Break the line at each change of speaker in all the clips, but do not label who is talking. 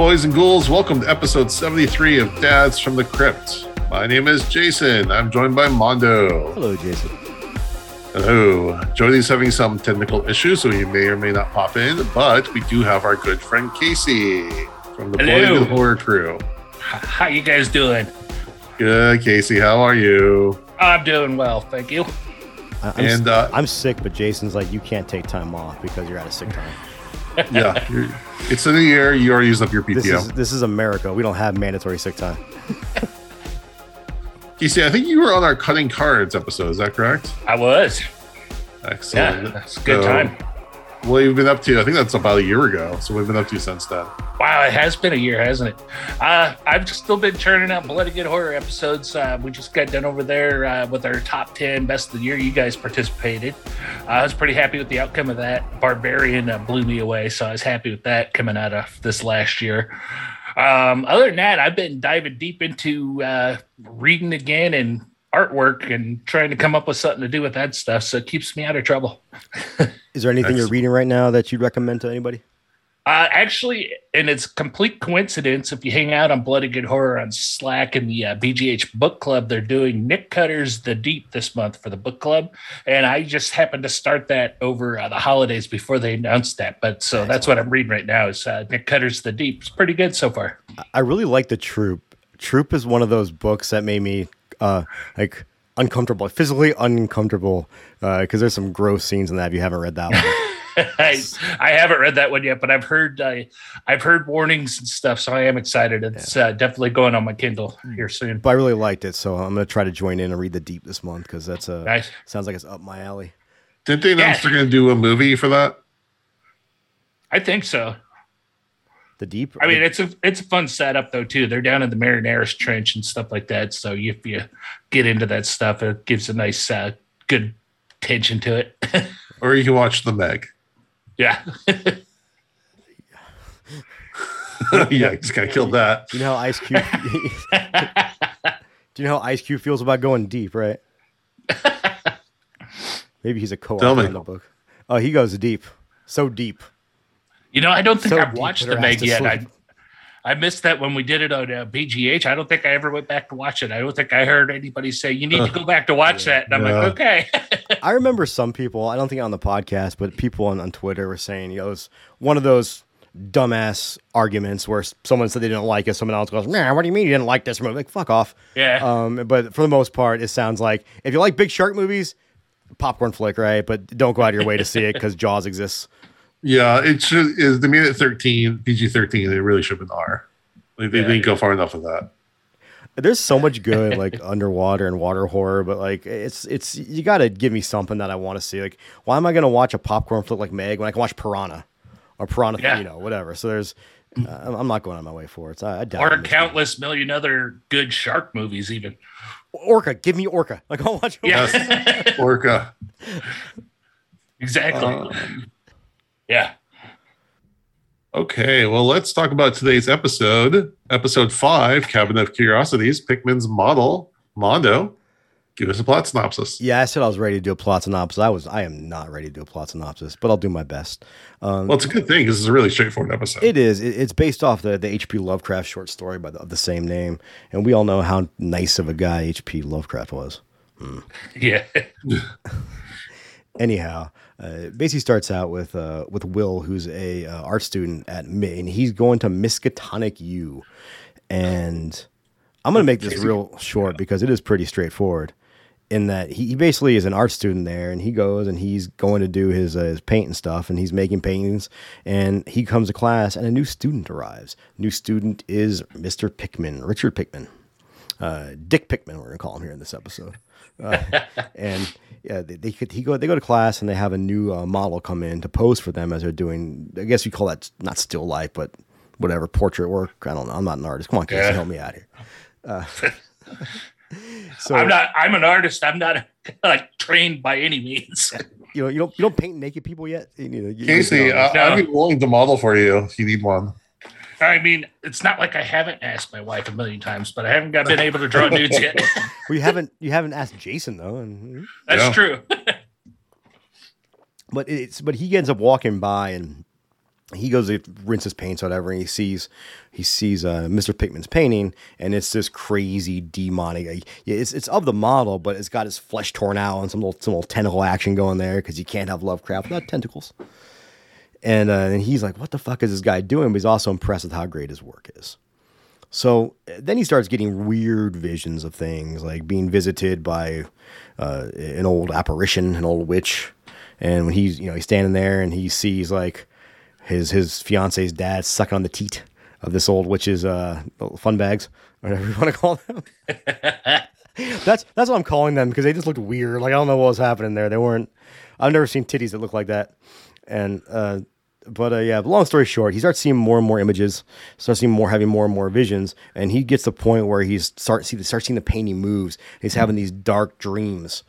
Hello, boys and ghouls. Welcome to episode 73 of Dads from the Crypt. My name is Jason. I'm joined by Mondo.
Hello, Jason.
Hello. Jody's having some technical issues, so he may or may not pop in, but we do have our good friend Casey from the Bloody
Hello.
Good Horror Crew.
How you guys doing?
Good, Casey. How are you?
I'm doing well, thank you.
I- I'm,
And, uh,
I'm sick, but Jason's like, you can't take time off because you're out of sick time.
Yeah, it's in the year. You already used up your
This
PTO.
is this is America. We don't have mandatory sick time.
you see, I think you were on our Cutting Cards episode. Is that correct?
I was.
Excellent.
Yeah, that's a good
So,
time.
What have been up to? I think that's about a year ago. So we've been up to since then.
Wow, it has been a year, hasn't it? Uh, I've just still been churning out bloody good horror episodes. Uh, we just got done over there uh, with our top 10 best of the year. You guys participated. I was pretty happy with the outcome of that. Barbarian uh, blew me away, so I was happy with that coming out of this last year. Um, other than that, I've been diving deep into uh, reading again and artwork and trying to come up with something to do with that stuff. So it keeps me out of trouble.
Is there anything you're reading right now that you'd recommend to anybody?
Uh, actually, and it's complete coincidence. If you hang out on Bloody Good Horror on Slack and the uh, BGH Book Club, they're doing Nick Cutter's The Deep this month for the book club, and I just happened to start that over uh, the holidays before they announced that. But so that's what I'm reading right now. Is uh, Nick Cutter's The Deep? It's pretty good so far.
I really like the Troop. Troop is one of those books that made me uh, like uncomfortable, physically uncomfortable, because there's some gross scenes in that. If you haven't read that one,
I, I haven't read that one yet, but I've heard uh, I've heard warnings and stuff, so I am excited. It's uh, definitely going on my Kindle here soon.
but I really liked it, so I'm gonna try to join in and read the Deep this month because that's a
Nice.
sounds like it's up my alley.
Didn't they announce
Yeah.
they're going to do a movie for that?
I think so.
The Deep.
I mean, it's a it's a fun setup though too. They're down in the Marianas Trench and stuff like that. So if you get into that stuff, it gives a nice, uh, good tension to it.
Or you can watch The Meg.
yeah,
yeah, just got to kill that.
Do you know how Ice Cube? Do you know how Ice Cube feels about going deep, right? Maybe he's a
Tell
co-author
me.
on the book. Oh, he goes deep, so deep.
You know, I don't think
So
I've watched the
it
Meg yet. I. I missed that when we did it on uh, BGH. I don't think I ever went back to watch it. I don't think I heard anybody say you need to go back to watch that. And I'm
Yeah.
like, okay.
I remember some people. I don't think on the podcast, but people on, on Twitter were saying, you know, it was one of those dumbass arguments where someone said they didn't like it, someone else goes, "Man, what do you mean you didn't like this movie?" Like, fuck off.
yeah.
Um, but for the most part, it sounds like if you like big shark movies, popcorn flick, right? But don't go out of your way to see it because Jaws exists.
Yeah, it should. Is they made it 13, PG 13. It really should have been R. Like, they
Yeah.
didn't go far enough with that.
There's so much good like underwater and water horror, but like it's it's you got to give me something that I want to see. Like, why am I going to watch a popcorn flick like Meg when I can watch Piranha or Piranha,
Yeah.
you know, whatever. So there's, uh, I'm- I'm not going on my way for it. So I, I doubt
or
I'm just-
countless million other good shark movies, even.
Orca. Give me Orca. Like I'll watch.
Yeah.
Yes. Orca.
exactly.
Um,
yeah.
okay, well, let's talk about today's episode. Episode five, Cabinet of Curiosities, Pickman's model, Mondo. Give us a plot synopsis.
Yeah, I said I was ready to do a plot synopsis. I was. I am not ready to do a plot synopsis, but I'll do my best. Um,
Well, it's a good thing because it's a really straightforward episode.
It is. It, it's based off the the H.P. Lovecraft short story by the, of the same name, and we all know how nice of a guy H.P. Lovecraft was.
Yeah.
Anyhow, uh, it basically starts out with uh, with Will, who's a uh, art student at and he's going to Miskatonic U, and I'm going to make this real short because it is pretty straightforward. In that he, he basically is an art student there, and he goes and he's going to do his uh, his paint and stuff, and he's making paintings, and he comes to class, and a new student arrives. New student is Mr. Pickman, Richard Pickman uh, Dick Pickman, we're gonna call him here in this episode. Uh, and yeah, they, they could he go they go to class and they have a new uh, model come in to pose for them as they're doing. I guess you call that not still life, but whatever portrait work. I don't know. I'm not an artist. Come on, Casey,
Yeah.
help me out here. Uh, so
I'm not. I'm an artist. I'm not like trained by any means.
you know you don't you don't paint naked people yet. You know, you-
Casey,
you know,
uh,
No.
I'd be willing to model for you if you need one.
I mean, it's not like I haven't asked my wife a million times, but I haven't got been able to draw nudes yet.
well, you haven't you haven't asked Jason though, and
That's
Yeah.
true.
but it's but he ends up walking by and he goes to rinse his paints, or whatever, and he sees he sees uh, Mr. Pickman's painting, and it's this crazy demonic. It's it's of the model, but it's got his flesh torn out and some little some little tentacle action going there because you can't have Lovecraft without tentacles. And uh, and he's like, "What the fuck is this guy doing?" But he's also impressed with how great his work is. So uh, then he starts getting weird visions of things, like being visited by uh, an old apparition, an old witch. And when he's, you know, he's standing there and he sees like his his fiance's dad sucking on the teat of this old witch's uh, fun bags, whatever you want to call them. that's that's what I'm calling them because they just looked weird. Like I don't know what was happening there. They weren't. I've never seen titties that look like that. And uh, but uh, yeah, long story short, he starts seeing more and more images, starts seeing more, having more and more visions, and he gets to the point where he's start see starts seeing the painting moves. He's having these dark dreams,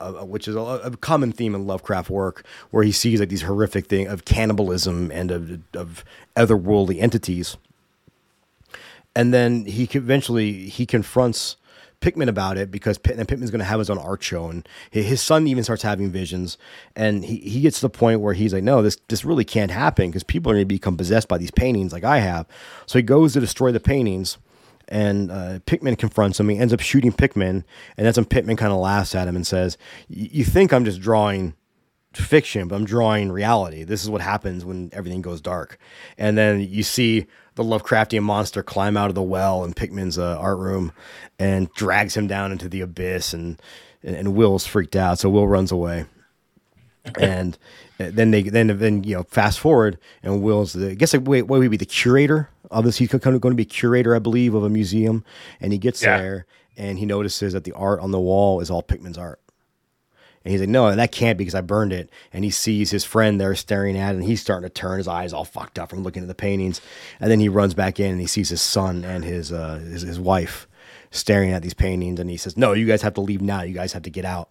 uh, which is a, a common theme in Lovecraft work, where he sees like these horrific thing of cannibalism and of of otherworldly entities. And then he eventually he confronts Pickman about it because Pitt, and going to have his own art show, and his son even starts having visions, and he, he gets to the point where he's like, no, this this really can't happen because people are going to become possessed by these paintings like I have. So he goes to destroy the paintings, and uh, confronts him. He ends up shooting Pickman, and that's when Pittman kind of laughs at him and says, "You think I'm just drawing." fiction, but I'm drawing reality. This is what happens when everything goes dark. And then you see the Lovecraftian monster climb out of the well in Pickman's uh, art room and drags him down into the abyss. And, and, and Will's freaked out. So Will runs away. and then they then then you know fast forward and Will's the I guess like wait what would be the curator of this he's kind of going to be curator I believe of a museum and he gets
Yeah.
there and he notices that the art on the wall is all Pickman's art and he's like, no, that can't be because I burned it. And he sees his friend there staring at it, and he's starting to turn his eyes all fucked up from looking at the paintings. And then he runs back in and he sees his son and his uh, his, his wife staring at these paintings, and he says, "No, you guys have to leave now. You guys have to get out."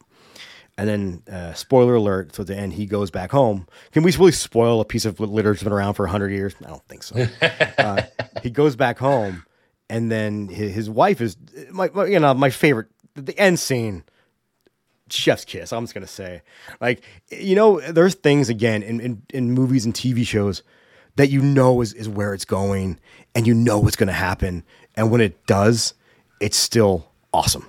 And then, uh, spoiler alert, so at the end, he goes back home. Can we really spoil a piece of literature that's been around for 100 years? I don't think so. uh, he goes back home, and then his, his wife is, my, my- you know, my favorite, the end scene chef's kiss. I'm just gonna say, like, you know, there's things again in, in, in movies and TV shows that you know is, is where it's going, and you know what's gonna happen, and when it does, it's still awesome.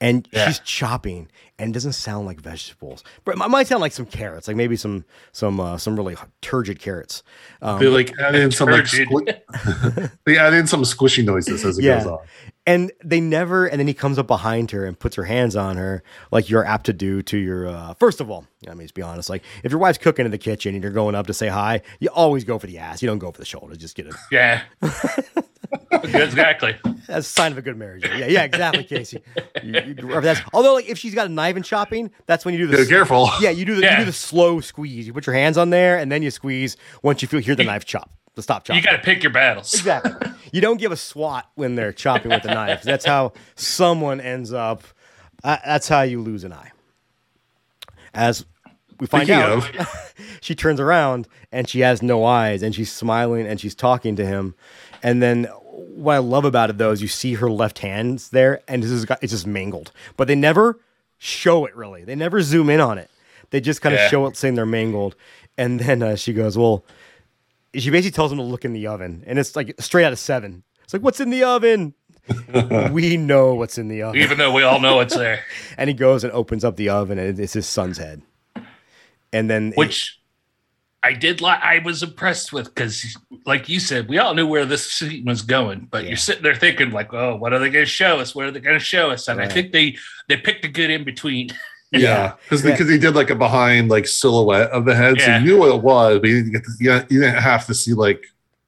And
Yeah.
she's chopping, and it doesn't sound like vegetables, but it might sound like some carrots, like maybe some some uh, some really turgid carrots. Um,
They like add in some like squi- they add in some squishy noises as it
Yeah.
goes on.
And they never and then he comes up behind her and puts her hands on her like you're apt to do to your uh first of all i mean let's be honest like if your wife's cooking in the kitchen and you're going up to say hi you always go for the ass. You don't go for the shoulder. Just get it
Yeah. exactly.
that's a sign of a good marriage. Yeah yeah exactly casey. You- you- although like if she's got a knife and chopping that's when you do the
Be careful.
yeah you do the you do the slow squeeze. You put your hands on there and then you squeeze once you feel hear the knife chop the stop chop
You got to pick your battles.
Exactly. You don't give a swat when they're chopping with a knife. That's how someone ends up. Uh, that's how you lose an eye. As we find
Speaking
out,
of,
she turns around and she has no eyes, and she's smiling and she's talking to him. And then what I love about it though is you see her left hands there, and this is it's just mangled, but they never show it really. They never zoom in on it. They just kind of
Yeah.
show it saying they're mangled. And then uh, she goes, "Well." She basically tells him to look in the oven, and it's like straight out of seven. It's like, what's in the oven? we know what's in the oven.
Even though we all know it's there.
And he goes and opens up the oven, and it's his son's head. And then,
Which I did like. I was impressed with because, like you said, we all knew where this scene was going, but
Yeah.
you're sitting there thinking, like, "Oh, what are they going to show us? What are they going to show us?" And I think they they picked a good in between.
yeah, because
Yeah.
because he did like a behind like silhouette of the head, so
Yeah.
you knew what it was, but you didn't get to, you, you didn't have to see like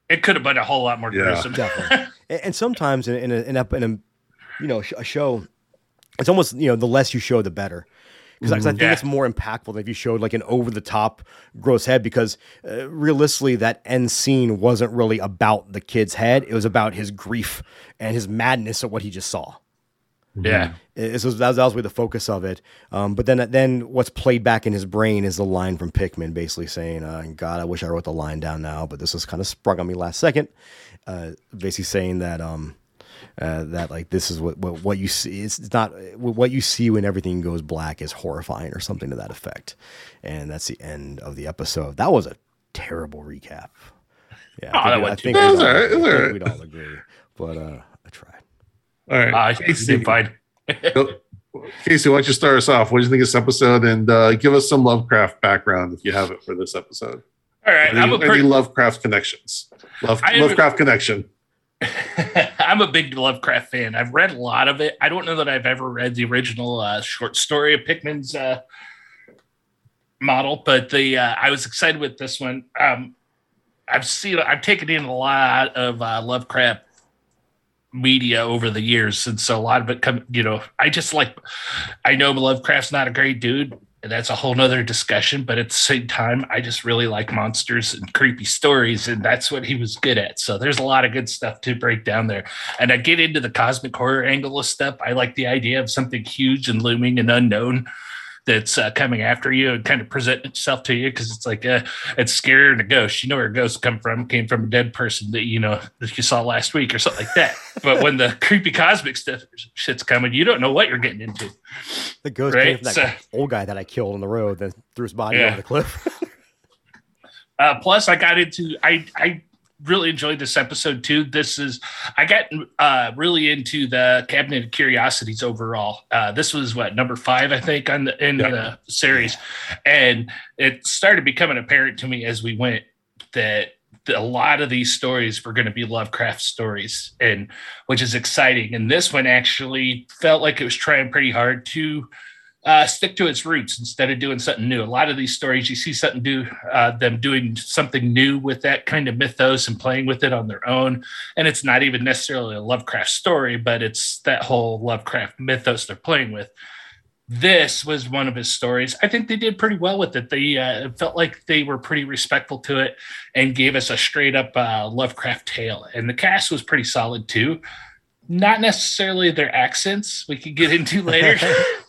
It could have been a whole lot more
Yeah.
gruesome.
definitely. and, and sometimes in, in, a, in, a, in a, you know, sh- a show, it's almost you know the less you show, the better. Because I think
Yeah.
it's more impactful than if you showed like an over the top gross head. Because uh, realistically, that end scene wasn't really about the kid's head; it was about his grief and his madness at what he just saw.
Yeah,
It- so that was, that was really the focus of it. Um, but then, then what's played back in his brain is the line from Pickman, basically saying, uh, "God, I wish I wrote the line down now, but this was kind of sprung on me last second." Uh, basically saying that um, uh, that like this is what, what what you see. It's, it's not what you see when everything goes black is horrifying or something to that effect. And that's the end of the episode. That was a terrible recap. Yeah,
Oh,
I think, we- I
wasn't too
think
bad.
we'd all-
all right,
I think
all right.
we'd all agree, but uh, I tried.
All right.
Uh,
Casey,
fine.
Casey, why don't you start us off? What do you think of this episode? And uh, give us some Lovecraft background if you have it for this episode.
All right,
Any,
I'm a pretty,
Lovecraft connections? Love, Lovecraft connection.
I'm a big Lovecraft fan. I've read a lot of it. I don't know that I've ever read the original uh, short story of Pickman's uh, model, but the uh, I was excited with this one. Um, I've seen, I've taken in a lot of uh, Lovecraft media over the years, and so a lot of it come. You know, I just like. I know Lovecraft's not a great dude. And that's a whole nother discussion, but at the same time, I just really like monsters and creepy stories, and that's what he was good at. So there's a lot of good stuff to break down there. And I get into the cosmic horror angle of stuff. I like the idea of something huge and looming and unknown that's uh, coming after you and kind of present itself to you because it's like uh, it's scarier than a ghost. You know where ghosts come from? Came from a dead person that you know that you saw last week or something like that. but when the creepy cosmic stuff shit's coming, you don't know what you're getting into.
The ghost
Right,
came from that
so-
old guy that I killed on the road, then threw his body
Yeah.
over the cliff.
Uh, plus, I got into I I really enjoyed this episode too. This is I got uh, really into the Cabinet of Curiosities overall. Uh, this was what number five, I think, on the in
Yeah.
the series, and it started becoming apparent to me as we went that a lot of these stories were going to be Lovecraft stories, and which is exciting. And this one actually felt like it was trying pretty hard to uh, stick to its roots instead of doing something new. A lot of these stories, you see something do uh, them doing something new with that kind of mythos and playing with it on their own, and it's not even necessarily a Lovecraft story, but it's that whole Lovecraft mythos they're playing with. This was one of his stories. I think they did pretty well with it. They uh, felt like they were pretty respectful to it and gave us a straight up uh, Lovecraft tale. And the cast was pretty solid too. Not necessarily their accents, we could get into later.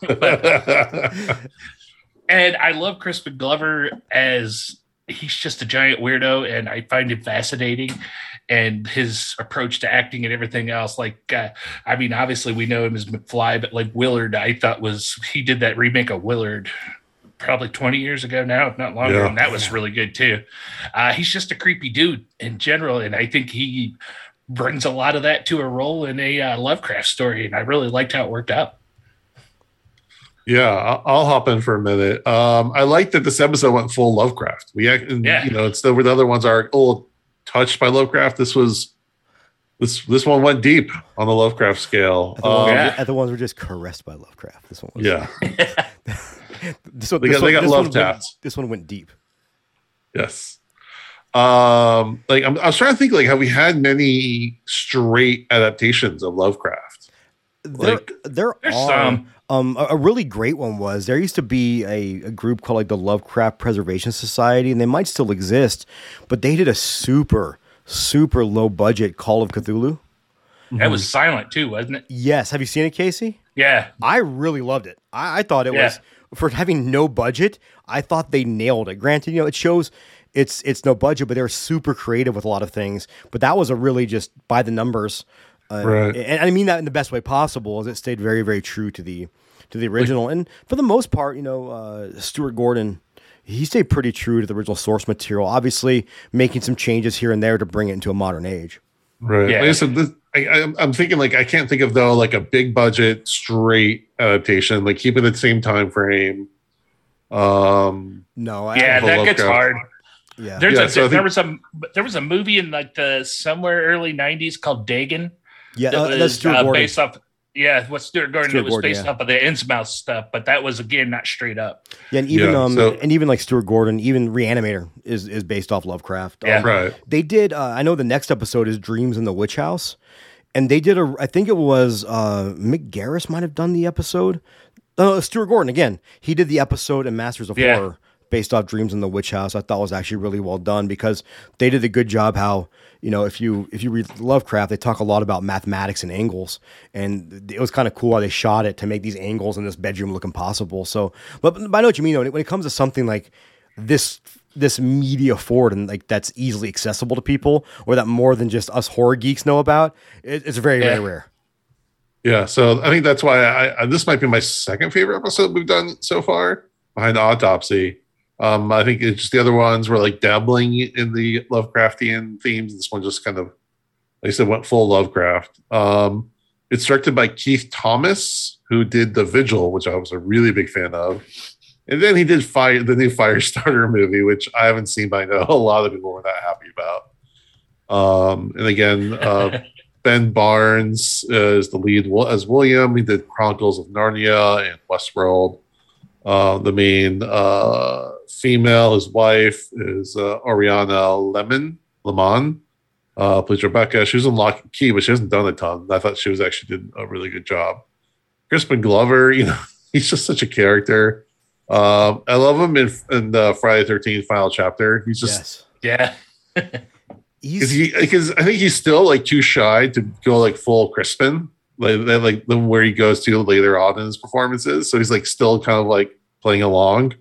but and I love Crispin Glover as he's just a giant weirdo, and I find him fascinating. And his approach to acting and everything else, like uh, I mean, obviously we know him as McFly, but like Willard, I thought was he did that remake of Willard probably 20 years ago now, if not longer,
Yeah.
and that was really good too. Uh, he's just a creepy dude in general, and I think he brings a lot of that to a role in a uh, Lovecraft story, and I really liked how it worked out.
Yeah, I'll, I'll hop in for a minute. Um, I like that this episode went full Lovecraft. We, act,
Yeah.
you know, it's the where the other ones are a little touched by Lovecraft. This was this this one went deep on the Lovecraft scale.
At the, ones,
Um,
Yeah.
ones were just caressed by Lovecraft. This one was.
yeah,
This one,
They
this
got-
one,
they got
this
love
one
taps.
Went, this one went deep.
yes. Um, like I'm, I was trying to think, like, have we had many straight adaptations of Lovecraft?
There,
Like-
there
There's
are.
some.
Um, a, a really great one was there used to be a, a group called like the Lovecraft Preservation Society, and they might still exist, but they did a super, super low budget Call of Cthulhu.
That was silent too, wasn't it?
Yes, have you seen it, Casey?
Yeah.
I really loved it. I, I thought it
Yeah.
was for having no budget. I thought they nailed it. Granted, you know, it shows it's it's no budget, but they're super creative with a lot of things. But that was a really just by the numbers, uh,
Right.
and I mean that in the best way possible. As it stayed very very true to the to the original, and for the most part, you know, uh, Stuart Gordon. He stayed pretty true to the original source material, obviously making some changes here and there to bring it into a modern age.
Right.
Yeah.
Like I said, this, I, I'm, I'm thinking like I can't think of though like a big budget straight adaptation, like keeping the same time frame. Um,
No, I,
Yeah,
I
that gets
Lovecraft.
hard.
Yeah,
There's
Yeah,
a
so
there
think-
was a there was a movie in like the somewhere early '90s called Dagon.
yeah.
That
Uh,
was
that's Stuart
uh,
Gordon.
based off. Yeah, what Stuart Gordon?
Stuart
it was
Gordon,
based
yeah.
off of the Innsmouth stuff, but that was again not straight up.
Yeah, and even
Yeah,
um
so-
and even like Stuart Gordon, even Reanimator is is based off Lovecraft.
Yeah.
Um,
right.
They did. Uh, I know the next episode is Dreams in the Witch House, and they did a. I think it was uh, Mick Garris might have done the episode. Uh, Stuart Gordon again. He did the episode in Masters of
Yeah.
Horror based off Dreams in the Witch House. I thought was actually really well done because they did a good job. How you know if you if you read Lovecraft, they talk a lot about mathematics and angles, and it was kind of cool how they shot it to make these angles in this bedroom look impossible. So, but, but I know what you mean. Though, when it comes to something like this this media forward and like that's easily accessible to people or that more than just us horror geeks know about it, it's very
Yeah.
very rare
Yeah. So I think that's why I, I this might be my second favorite episode we've done so far behind Autopsy. Um, I think it's just the other ones were like dabbling in the Lovecraftian themes. This one just kind of, like I said, went full Lovecraft. Um, it's directed by Keith Thomas, who did The Vigil, which I was a really big fan of. And then he did Fire, the new Firestarter movie, which I haven't seen, but I know a lot of people were not happy about. Um, and again, uh, Ben Barnes uh, is the lead as William. He did Chronicles of Narnia and Westworld. Uh, the main uh, female, his wife, is uh, Oriana Leman, Leman, uh, plays Rebecca. She was in Locke and Key, but she hasn't done a ton. I thought she was actually did a really good job. Crispin Glover, you know, he's just such a character. Um, I love him in, in the Friday Thirteenth final chapter. He's just
yes.
yeah. he's he because I think he's still like too shy to go like full Crispin, like like the where he goes to later on in his performances. So he's like still kind of like playing along,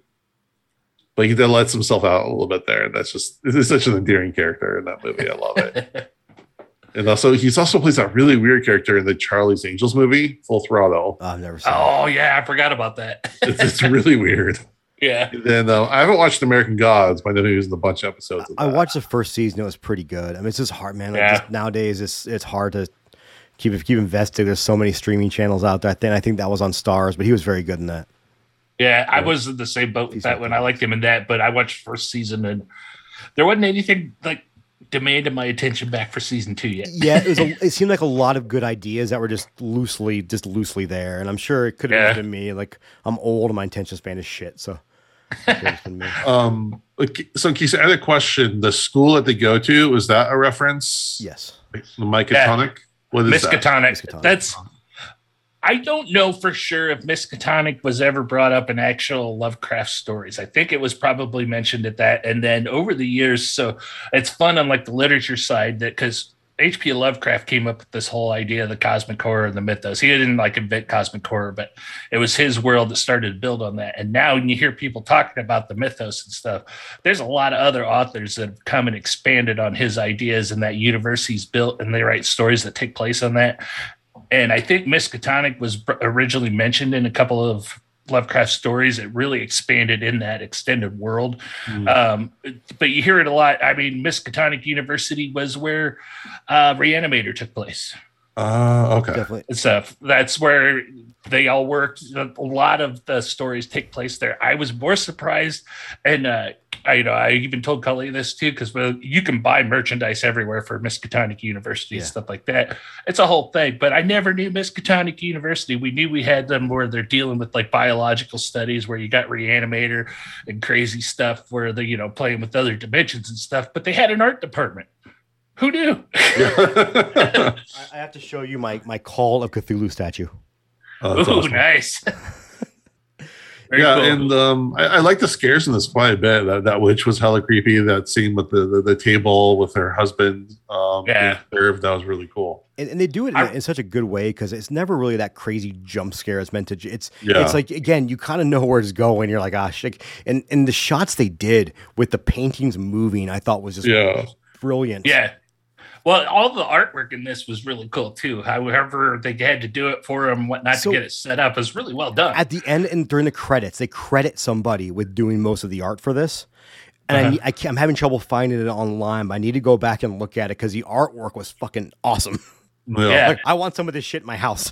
but he then lets himself out a little bit there. And that's just this is such an endearing character in that movie. I love it. and also he's also plays that really weird character in the Charlie's Angels movie, Full Throttle.
Oh, I've never seen.
Oh yeah, I forgot about that.
it's, it's really weird.
Yeah.
And then uh, I haven't watched American Gods, but I know he was in a bunch of episodes. Of
I watched the first season; it was pretty good. I mean, it's just hard, man. Like,
Yeah.
just nowadays, it's it's hard to keep keep invested. There's so many streaming channels out there. I think I think that was on Starz, but he was very good in that.
Yeah, I was in the same boat with that one. I liked him in that, but I watched first season and there wasn't anything like demanded my attention back for season two yet.
Yeah, it was. A, it seemed like a lot of good ideas that were just loosely, just loosely there, and I'm sure it could have
Yeah.
been me. Like I'm old, and my attention span is shit. So, it could have been me.
Um, so Keith, I had a question. The school that they go to was that a reference?
yes,
The Miskatonic. What is that?
Miskatonic.
Miskatonic.
That's I don't know for sure if Miskatonic was ever brought up in actual Lovecraft stories. I think it was probably mentioned at that. And then over the years, so it's fun on like the literature side that because H.P. Lovecraft came up with this whole idea of the cosmic horror and the mythos. He didn't like invent cosmic horror, but it was his world that started to build on that. And now when you hear people talking about the mythos and stuff, there's a lot of other authors that have come and expanded on his ideas and that universe he's built and they write stories that take place on that. And I think Miskatonic was originally mentioned in a couple of Lovecraft stories. It really expanded in that extended world.
Mm.
Um, but you hear it a lot. I mean, Miskatonic University was where uh, Reanimator took place
Uh, okay.
definitely.
and stuff. That's where they all worked. A lot of the stories take place there. I was more surprised, and uh, I, you know, I even told Cully this too because well, you can buy merchandise everywhere for Miskatonic University and stuff like that. It's a whole thing. But I never knew Miskatonic University. We knew we had them where they're dealing with like biological studies, where you got Reanimator and crazy stuff, where they're you know playing with other dimensions and stuff. But they had an art department. Who knew?
I, I have to show you my my Call of Cthulhu statue.
Oh, that's
Ooh,
awesome.
nice. Very
yeah,
cool.
and um, I, I like the scares in this quite a bit. That, that witch was hella creepy. That scene with the, the, the table with her husband um,
Yeah.
served, that was really cool.
And, and they do it in,
I-
in such a good way because it's never really that crazy jump scare. It's meant to. It's
Yeah.
it's like again, you kind of know where it's going. You're like, ah, shit. And and the shots they did with the paintings moving, I thought was just
Yeah.
brilliant.
Yeah. Well, all the artwork in this was really cool too. However, they had to do it for him, whatnot
So-
to get it set up was really well done.
At the end and during the credits, they credit somebody with doing most of the art for this. And I,
Uh-huh.
need- I can't, I'm having trouble finding it online, but I need to go back and look at it because the artwork was fucking awesome.
Yeah.
Like, I want some of this shit in my house.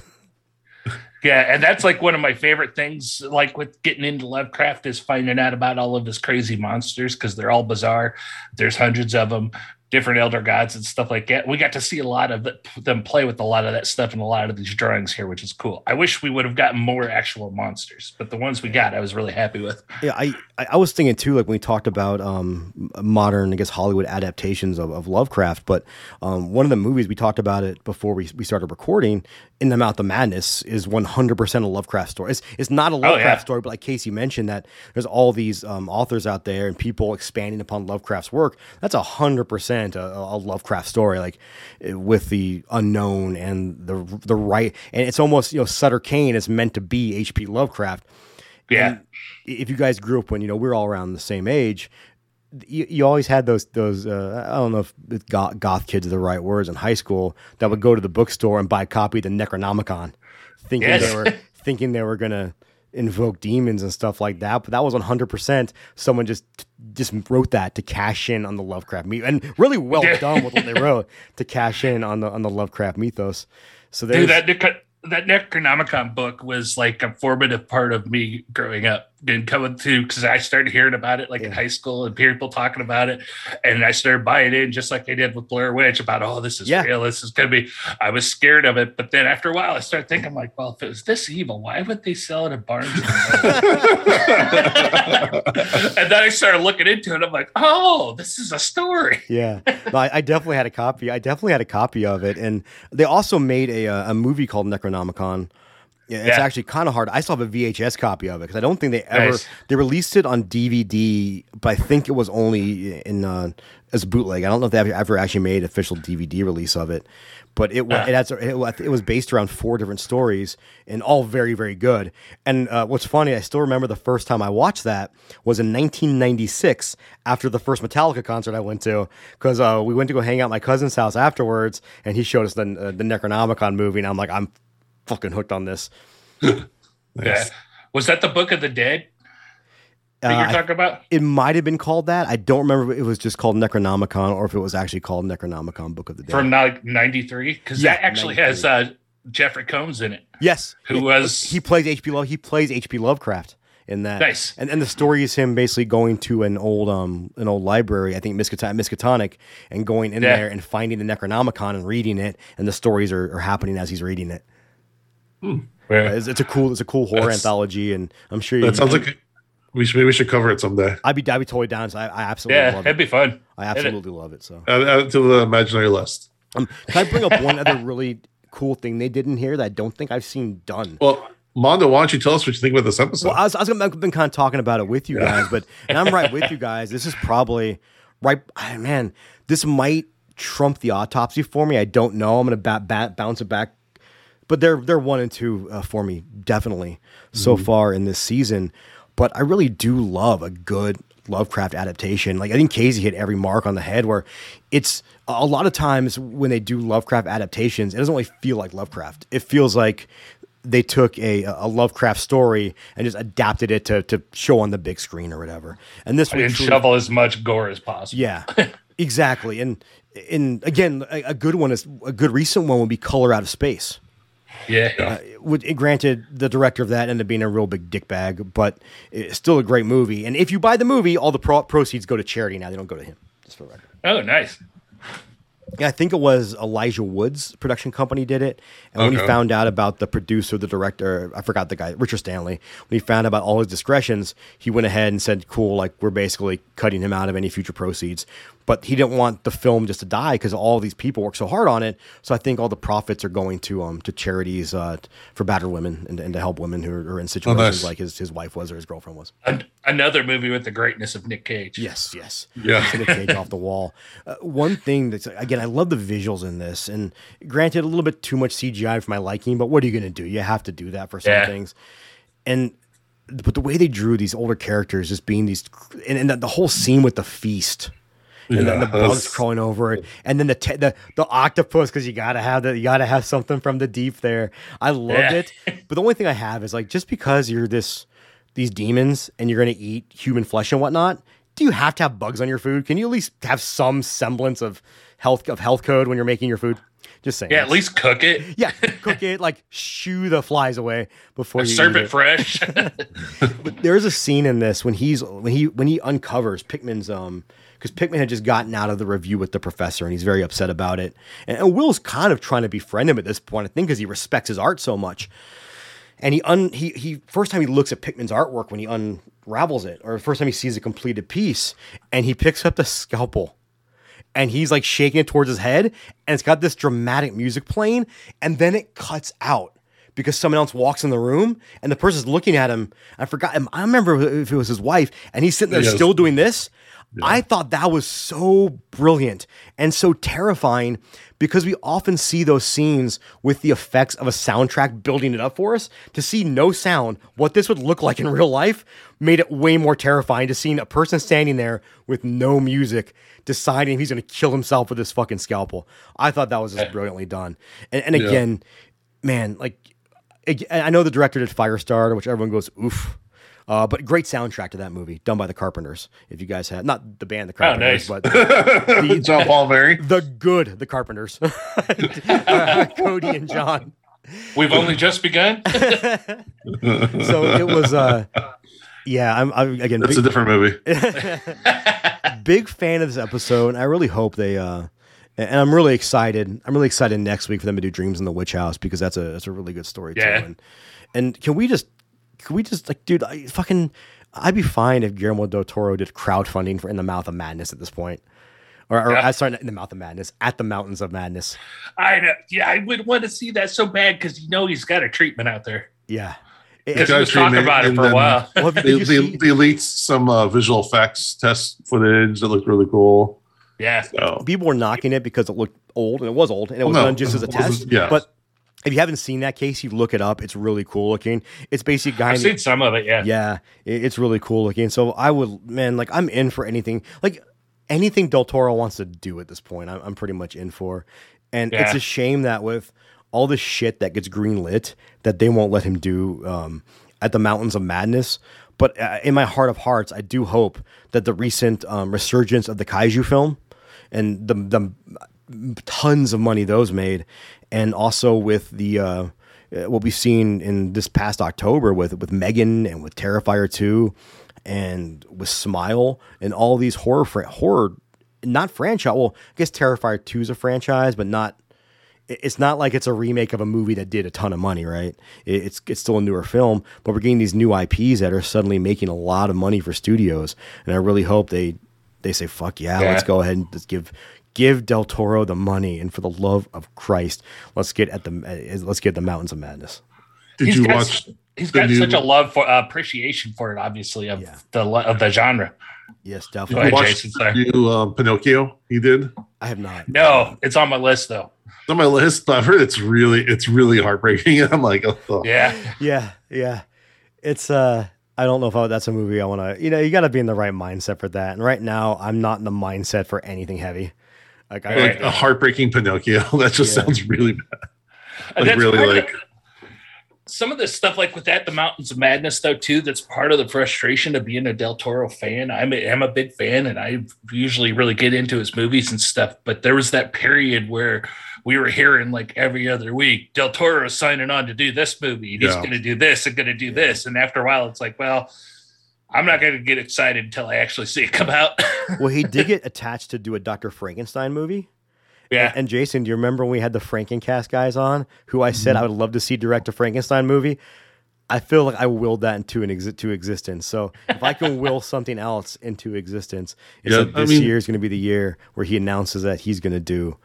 yeah, and that's like one of my favorite things, like with getting into Lovecraft, is finding out about all of his crazy monsters because they're all bizarre. There's hundreds of them, different elder gods and stuff like that. We got to see a lot of them play with a lot of that stuff in a lot of these drawings here, which is cool. I wish we would have gotten more actual monsters, but the ones we got, I was really happy with.
Yeah, I, I I was thinking too, like when we talked about um, modern, I guess Hollywood adaptations of, of Lovecraft. But um, one of the movies we talked about it before we, we started recording, In the Mouth of Madness, is one hundred percent a Lovecraft story. It's, it's not a Lovecraft
yeah.
story, but like Casey mentioned, that there's all these um, authors out there and people expanding upon Lovecraft's work. That's a hundred percent a a Lovecraft story, like eh, with the unknown and the the right, and it's almost you know Sutter Cane is meant to be H.P. Lovecraft.
Yeah.
And if you guys grew up when you know we're all around the same age, you, you always had those those uh, I don't know if goth, goth kids are the right words in high school that would go to the bookstore and buy a copy of the Necronomicon, thinking
Yes.
they were thinking they were gonna invoke demons and stuff like that. But that was 100% someone just just wrote that to cash in on the Lovecraft myth, and really well done with what they wrote to cash in on the on the Lovecraft mythos. So there's
Dude, that that Necronomicon book was like a formative part of me growing up and coming to because I started hearing about it like yeah. in high school and people talking about it, and I started buying in just like I did with Blair Witch about oh this is yeah. real, this is gonna be. I was scared of it, but then after a while I started thinking like, well, if it was this evil, why would they sell it at Barnes? and then I started looking into it. I'm like, oh, this is a story.
Yeah, I, I, definitely had a copy. I definitely had a copy of it, and they also made a uh, a movie called Necronomicon yeah, it's yeah. actually kind of hard. I still have a VHS copy of it because I don't think they ever nice. they released it on DVD, but I think it was only in uh, as bootleg. I don't know if they ever actually made official DVD release of it, but it uh. it, has, it, it was based around four different stories and all very very good. And uh, what's funny, I still remember the first time I watched that was in 1996 after the first Metallica concert I went to because uh, we went to go hang out at my cousin's house afterwards, and he showed us the uh, the Necronomicon movie, and I'm like, I'm fucking hooked on this.
nice. Yeah. Was that the Book of the Dead? That uh, you're talking about?
It might have been called that. I don't remember if it was just called Necronomicon or if it was actually called Necronomicon Book of the Dead.
From '93, because yeah, that actually 93. has uh, Jeffrey Combs in it.
Yes,
who was
he plays H.P. Love. He plays H.P. Lovecraft in that.
Nice.
And and the story is him basically going to an old um an old library, I think Miskatonic, Miskatonic and going in yeah. there and finding the Necronomicon and reading it, and the stories are, are happening as he's reading it. Hmm. Yeah. It's, it's, a cool it's a cool horror That's, anthology, and I'm sure
you. That sounds like we should maybe we should cover it someday.
I'd be I'd be totally down. So I, I absolutely
yeah, love it'd be fun.
I absolutely love it. So
add, add it to the imaginary list.
Um, can I bring up one other really cool thing they did in here that I don't think I've seen done?
Well, Mondo, why don't you tell us what you think about this episode?
Well, I was, I was I've been kind of talking about it with you yeah. guys, but and I'm right with you guys. This is probably right. Man, this might trump the autopsy for me. I don't know. I'm going to bat, bat, bounce it back but they're they're one and two uh, for me definitely so mm-hmm. far in this season. But I really do love a good Lovecraft adaptation. Like I think Casey hit every mark on the head. Where it's a lot of times when they do Lovecraft adaptations, it doesn't really feel like Lovecraft. It feels like they took a, a Lovecraft story and just adapted it to, to show on the big screen or whatever. And this
and shovel as much gore as possible.
Yeah, exactly. And and again, a, a, good one is a good recent one would be Color Out of Space.
Yeah.
Uh, granted, the director of that ended up being a real big dickbag, but it's still a great movie. And if you buy the movie, all the pro- proceeds go to charity now. They don't go to him. Just for record.
Oh, nice.
Yeah, I think it was Elijah Woods production company did it. And when he found out about the producer, the director, I forgot the guy, Richard Stanley, when he found out about all his discretions, he went ahead and said, "Cool, like we're basically cutting him out of any future proceeds." But he didn't want the film just to die because all these people work so hard on it. So I think all the profits are going to um to charities uh, for battered women and, and to help women who are in situations oh, nice. like his, his wife was or his girlfriend was.
Another movie with the greatness of Nick Cage.
Yes, yes,
yeah,
Nick Cage off the wall. Uh, one thing that's again, I love the visuals in this, and granted, a little bit too much CGI for my liking, but what are you going to do? You have to do that for some yeah. things, and but the way they drew these older characters, just being these, and, and the whole scene with the feast and yeah, then the bugs crawling over it, and then the te- the the octopus because you gotta have the you gotta have something from the deep there. I loved yeah. it, but the only thing I have is like just because you're this these demons and you're gonna eat human flesh and whatnot, do you have to have bugs on your food? Can you at least have some semblance of health of health code when you're making your food? Just saying.
Yeah, at least cook it.
Yeah, cook it. Like shoo the flies away before you
serve
it,
it fresh.
but there's a scene in this when he's when he when he uncovers Pickman's um because Pickman had just gotten out of the review with the professor and he's very upset about it. And, and Will's kind of trying to befriend him at this point, I think, because he respects his art so much. And he un he he first time he looks at Pickman's artwork when he unravels it, or the first time he sees a completed piece, and he picks up the scalpel and he's like shaking it towards his head, and it's got this dramatic music playing, and then it cuts out because someone else walks in the room and the person's looking at him. I forgot. I remember if it was his wife, and he's sitting there yes. still doing this. Yeah. I thought that was so brilliant and so terrifying because we often see those scenes with the effects of a soundtrack building it up for us. To see no sound, what this would look like in real life, made it way more terrifying to seeing a person standing there with no music deciding he's going to kill himself with this fucking scalpel. I thought that was just eh. brilliantly done. And, and again, yeah. man, like I know the director did Firestarter, which everyone goes oof. Uh, but great soundtrack to that movie, done by the Carpenters. If you guys have not the band, the Carpenters,
nice.
but
John Paul Mary.
the good, the Carpenters, Uh, Cody and John.
We've only just begun.
So it was, uh, yeah. I'm, I'm again
That's a different movie.
big fan of this episode, and I really hope they. Uh, and I'm really excited. I'm really excited next week for them to do Dreams in the Witch House because that's a that's a really good story
Yeah.
too. And, and can we just can we just like, dude, I fucking I'd be fine if Guillermo del Toro did crowdfunding for In the Mouth of Madness at this point, or, or
Yeah.
uh, sorry, In the Mouth of Madness, at the Mountains of Madness.
I know. Yeah, I would want to see that so bad because you know he's got a treatment out there.
Yeah.
Because
got
he
a
was talking about it for a while.
well,
They,
did
they, they leaked some uh, visual effects test footage that looked really cool.
Yeah.
So
people were knocking it because it looked old, and it was old, and it was
Well, no,
done just as a test.
yeah.
But if you haven't seen that case, you look it up. It's really cool looking. It's basically guy.
I've
in the-
seen some of it. Yeah.
Yeah, it's really cool looking. So I would, man, like I'm in for anything, like anything Del Toro wants to do at this point. I'm, I'm pretty much in for, and it's a shame that with all the shit that gets greenlit, that they won't let him do um, at the Mountains of Madness. But uh, in my heart of hearts, I do hope that the recent um, resurgence of the kaiju film and the the tons of money those made, and also with the uh, what we've seen in this past October with with Megan and with Terrifier two, and with Smile and all these horror horror not franchise. Well, I guess Terrifier two is a franchise, but not. It's not like it's a remake of a movie that did a ton of money, right? It's it's still a newer film, but we're getting these new IPs that are suddenly making a lot of money for studios, and I really hope they they say fuck yeah,
Yeah.
let's go ahead and just give give Del Toro the money, and for the love of Christ, let's get at the uh, let's get the Mountains of Madness.
did
He's
you
got
watch?
s- He's
the
got
new-
such a love for uh, appreciation for it, obviously of
Yeah.
the of the genre.
Yes,
Did
definitely.
Go
you
ahead,
watch
Jason,
the new um, Pinocchio? He did.
I have not.
No, it's on my list though.
It's on my list, but I've heard it's really, it's really heartbreaking. I'm like, oh,
Yeah.
Yeah, yeah. It's uh I don't know if I, that's a movie I want to. You know, you got to be in the right mindset for that. And right now, I'm not in the mindset for anything heavy. Like I,
like a heartbreaking Pinocchio. That just
Yeah.
sounds really bad.
And
Like
that's
really
part of
like
some of this stuff like with that the mountains of madness though too that's part of the frustration of being a del toro fan i'm a, I'm a big fan and i usually really get into his movies and stuff but there was that period where we were hearing like every other week del toro is signing on to do this movie and he's
Yeah.
going to do this and going to do this and after a while it's like well i'm not going to get excited until i actually see it come out
well, he did get attached to do a Dr. Frankenstein movie.
yeah
And Jason, do you remember when we had the Frankencast guys on, who I said mm-hmm. I would love to see direct a Frankenstein movie? I feel like I willed that into an exi- to existence. So if I can will something else into existence, it's
Yeah,
that
I
this
mean-
year is going to be the year where he announces that he's going to do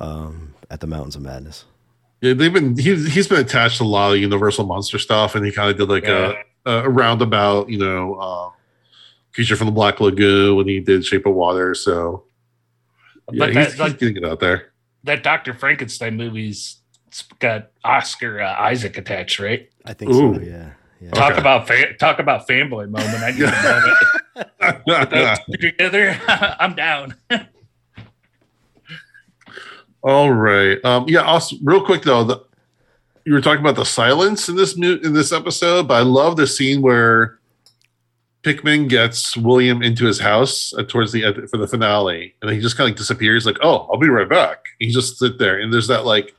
um, at the Mountains of Madness.
Yeah, they've been he's he's been attached to a lot of Universal monster stuff, and he kind of did like
Yeah.
a, a roundabout, you know, uh, creature from the Black Lagoon when he did Shape of Water. So yeah,
But
he's,
that-
he's
like-
getting it out there.
that dr frankenstein movie's it's got oscar uh, isaac attached right
I think so.
Ooh.
Yeah. Yeah.
Talk
Okay.
about fa- talk about fanboy moment. I need a moment. Those two together, I'm down.
All right. Um, yeah. Also, real quick though, the, you were talking about the silence in this mu- in this episode, but I love the scene where Pickman gets William into his house uh, towards the end for the finale, and he just kind of like disappears. Like, oh, I'll be right back. He just sit there, and there's that like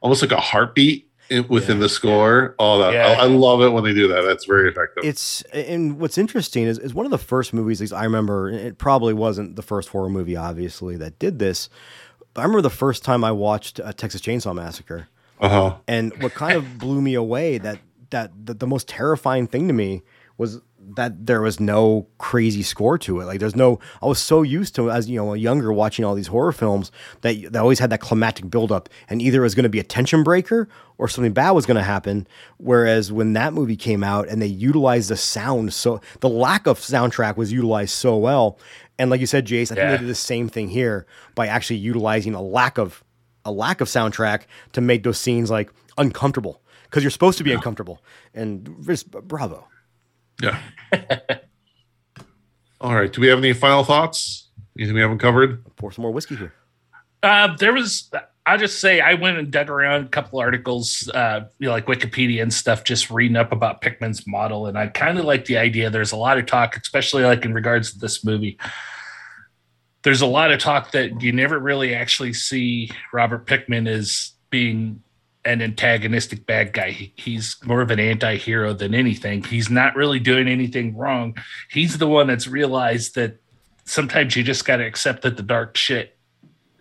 almost like a heartbeat in, within
Yeah.
the score. All that
Yeah.
I, I love it when they do that. That's very effective.
It's and what's interesting is, is one of the first movies at least I remember. It probably wasn't the first horror movie, obviously, that did this. But I remember the first time I watched uh, Texas Chainsaw Massacre,
Uh huh.
and what kind of blew me away that that the, the most terrifying thing to me was that there was no crazy score to it. Like there's no. I was so used to as you know, younger watching all these horror films that they always had that climactic buildup, and either it was going to be a tension breaker or something bad was going to happen. Whereas when that movie came out and they utilized the sound, so the lack of soundtrack was utilized so well. And like you said, Jace, I think
Yeah.
they did the same thing here by actually utilizing a lack of a lack of soundtrack to make those scenes like uncomfortable because you're supposed to be uncomfortable. And just bravo.
Yeah. All right. Do we have any final thoughts? Anything we haven't covered?
Pour some more whiskey here.
Uh, there was I'll just say I went and dug around a couple articles, uh, you know, like Wikipedia and stuff, just reading up about Pickman's model, and I kind of like the idea. There's a lot of talk, especially like in regards to this movie. There's a lot of talk that you never really actually see Robert Pickman as being an antagonistic bad guy. He, he's more of an anti-hero than anything. He's not really doing anything wrong. He's the one that's realized that sometimes you just got to accept that the dark shit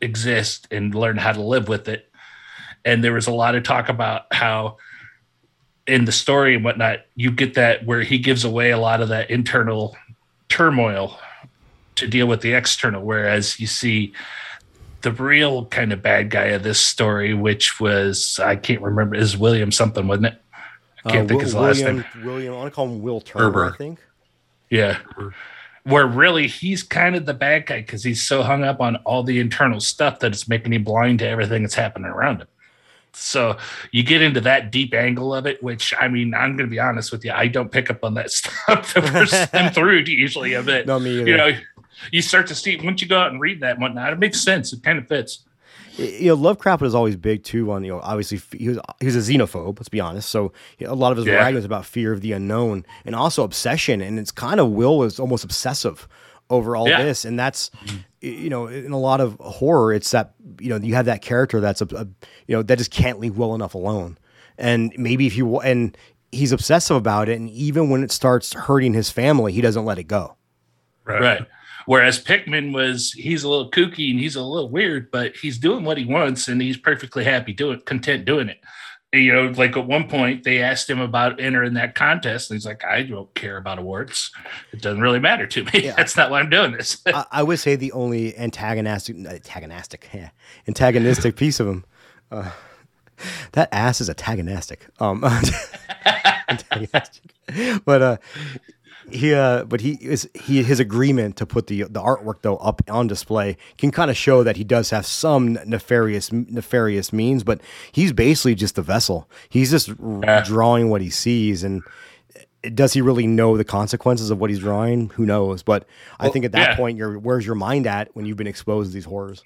exists and learn how to live with it. And there was a lot of talk about how in the story and whatnot, you get that where he gives away a lot of that internal turmoil to deal with the external, whereas you see the real kind of bad guy of this story, which was I can't remember is William something, wasn't it? I can't
Uh,
think
Will-
his last
William,
name.
William, I want to call him Will Turner.
Herber.
I think.
Yeah. Where really he's kind of the bad guy because he's so hung up on all the internal stuff that it's making him blind to everything that's happening around him. So you get into that deep angle of it, which I mean, I'm going to be honest with you, I don't pick up on that stuff the first time through usually of it.
No, me either.
You know, you start to see once you go out and read that and whatnot, it makes sense. It kind of fits.
you know Lovecraft was always big too on you know obviously he was he was a xenophobe let's be honest so you know, a lot of his
Yeah.
writing was about fear of the unknown and also obsession and it's kind of Will is almost obsessive over all
Yeah.
this and that's you know in a lot of horror it's that you know you have that character that's a, a you know that just can't leave Will enough alone and maybe if you and he's obsessive about it and even when it starts hurting his family he doesn't let it go
Right. Right. Whereas Pickman was, he's a little kooky and he's a little weird, but he's doing what he wants and he's perfectly happy doing, content doing it. You know, like at one point they asked him about entering that contest, and he's like, "I don't care about awards. It doesn't really matter to me.
Yeah.
That's not why I'm doing this."
I, I would say the only antagonistic, antagonistic, yeah, antagonistic piece of him. Uh, that ass is antagonistic. Um, antagonistic. But uh, he, uh, but he is he his agreement to put the the artwork though up on display can kind of show that he does have some nefarious nefarious means. But he's basically just the vessel. He's just r-
Yeah.
drawing what he sees and. Does he really know the consequences of what he's drawing? Who knows? But I think at that
yeah.
point, you're where's your mind at when you've been exposed to these horrors?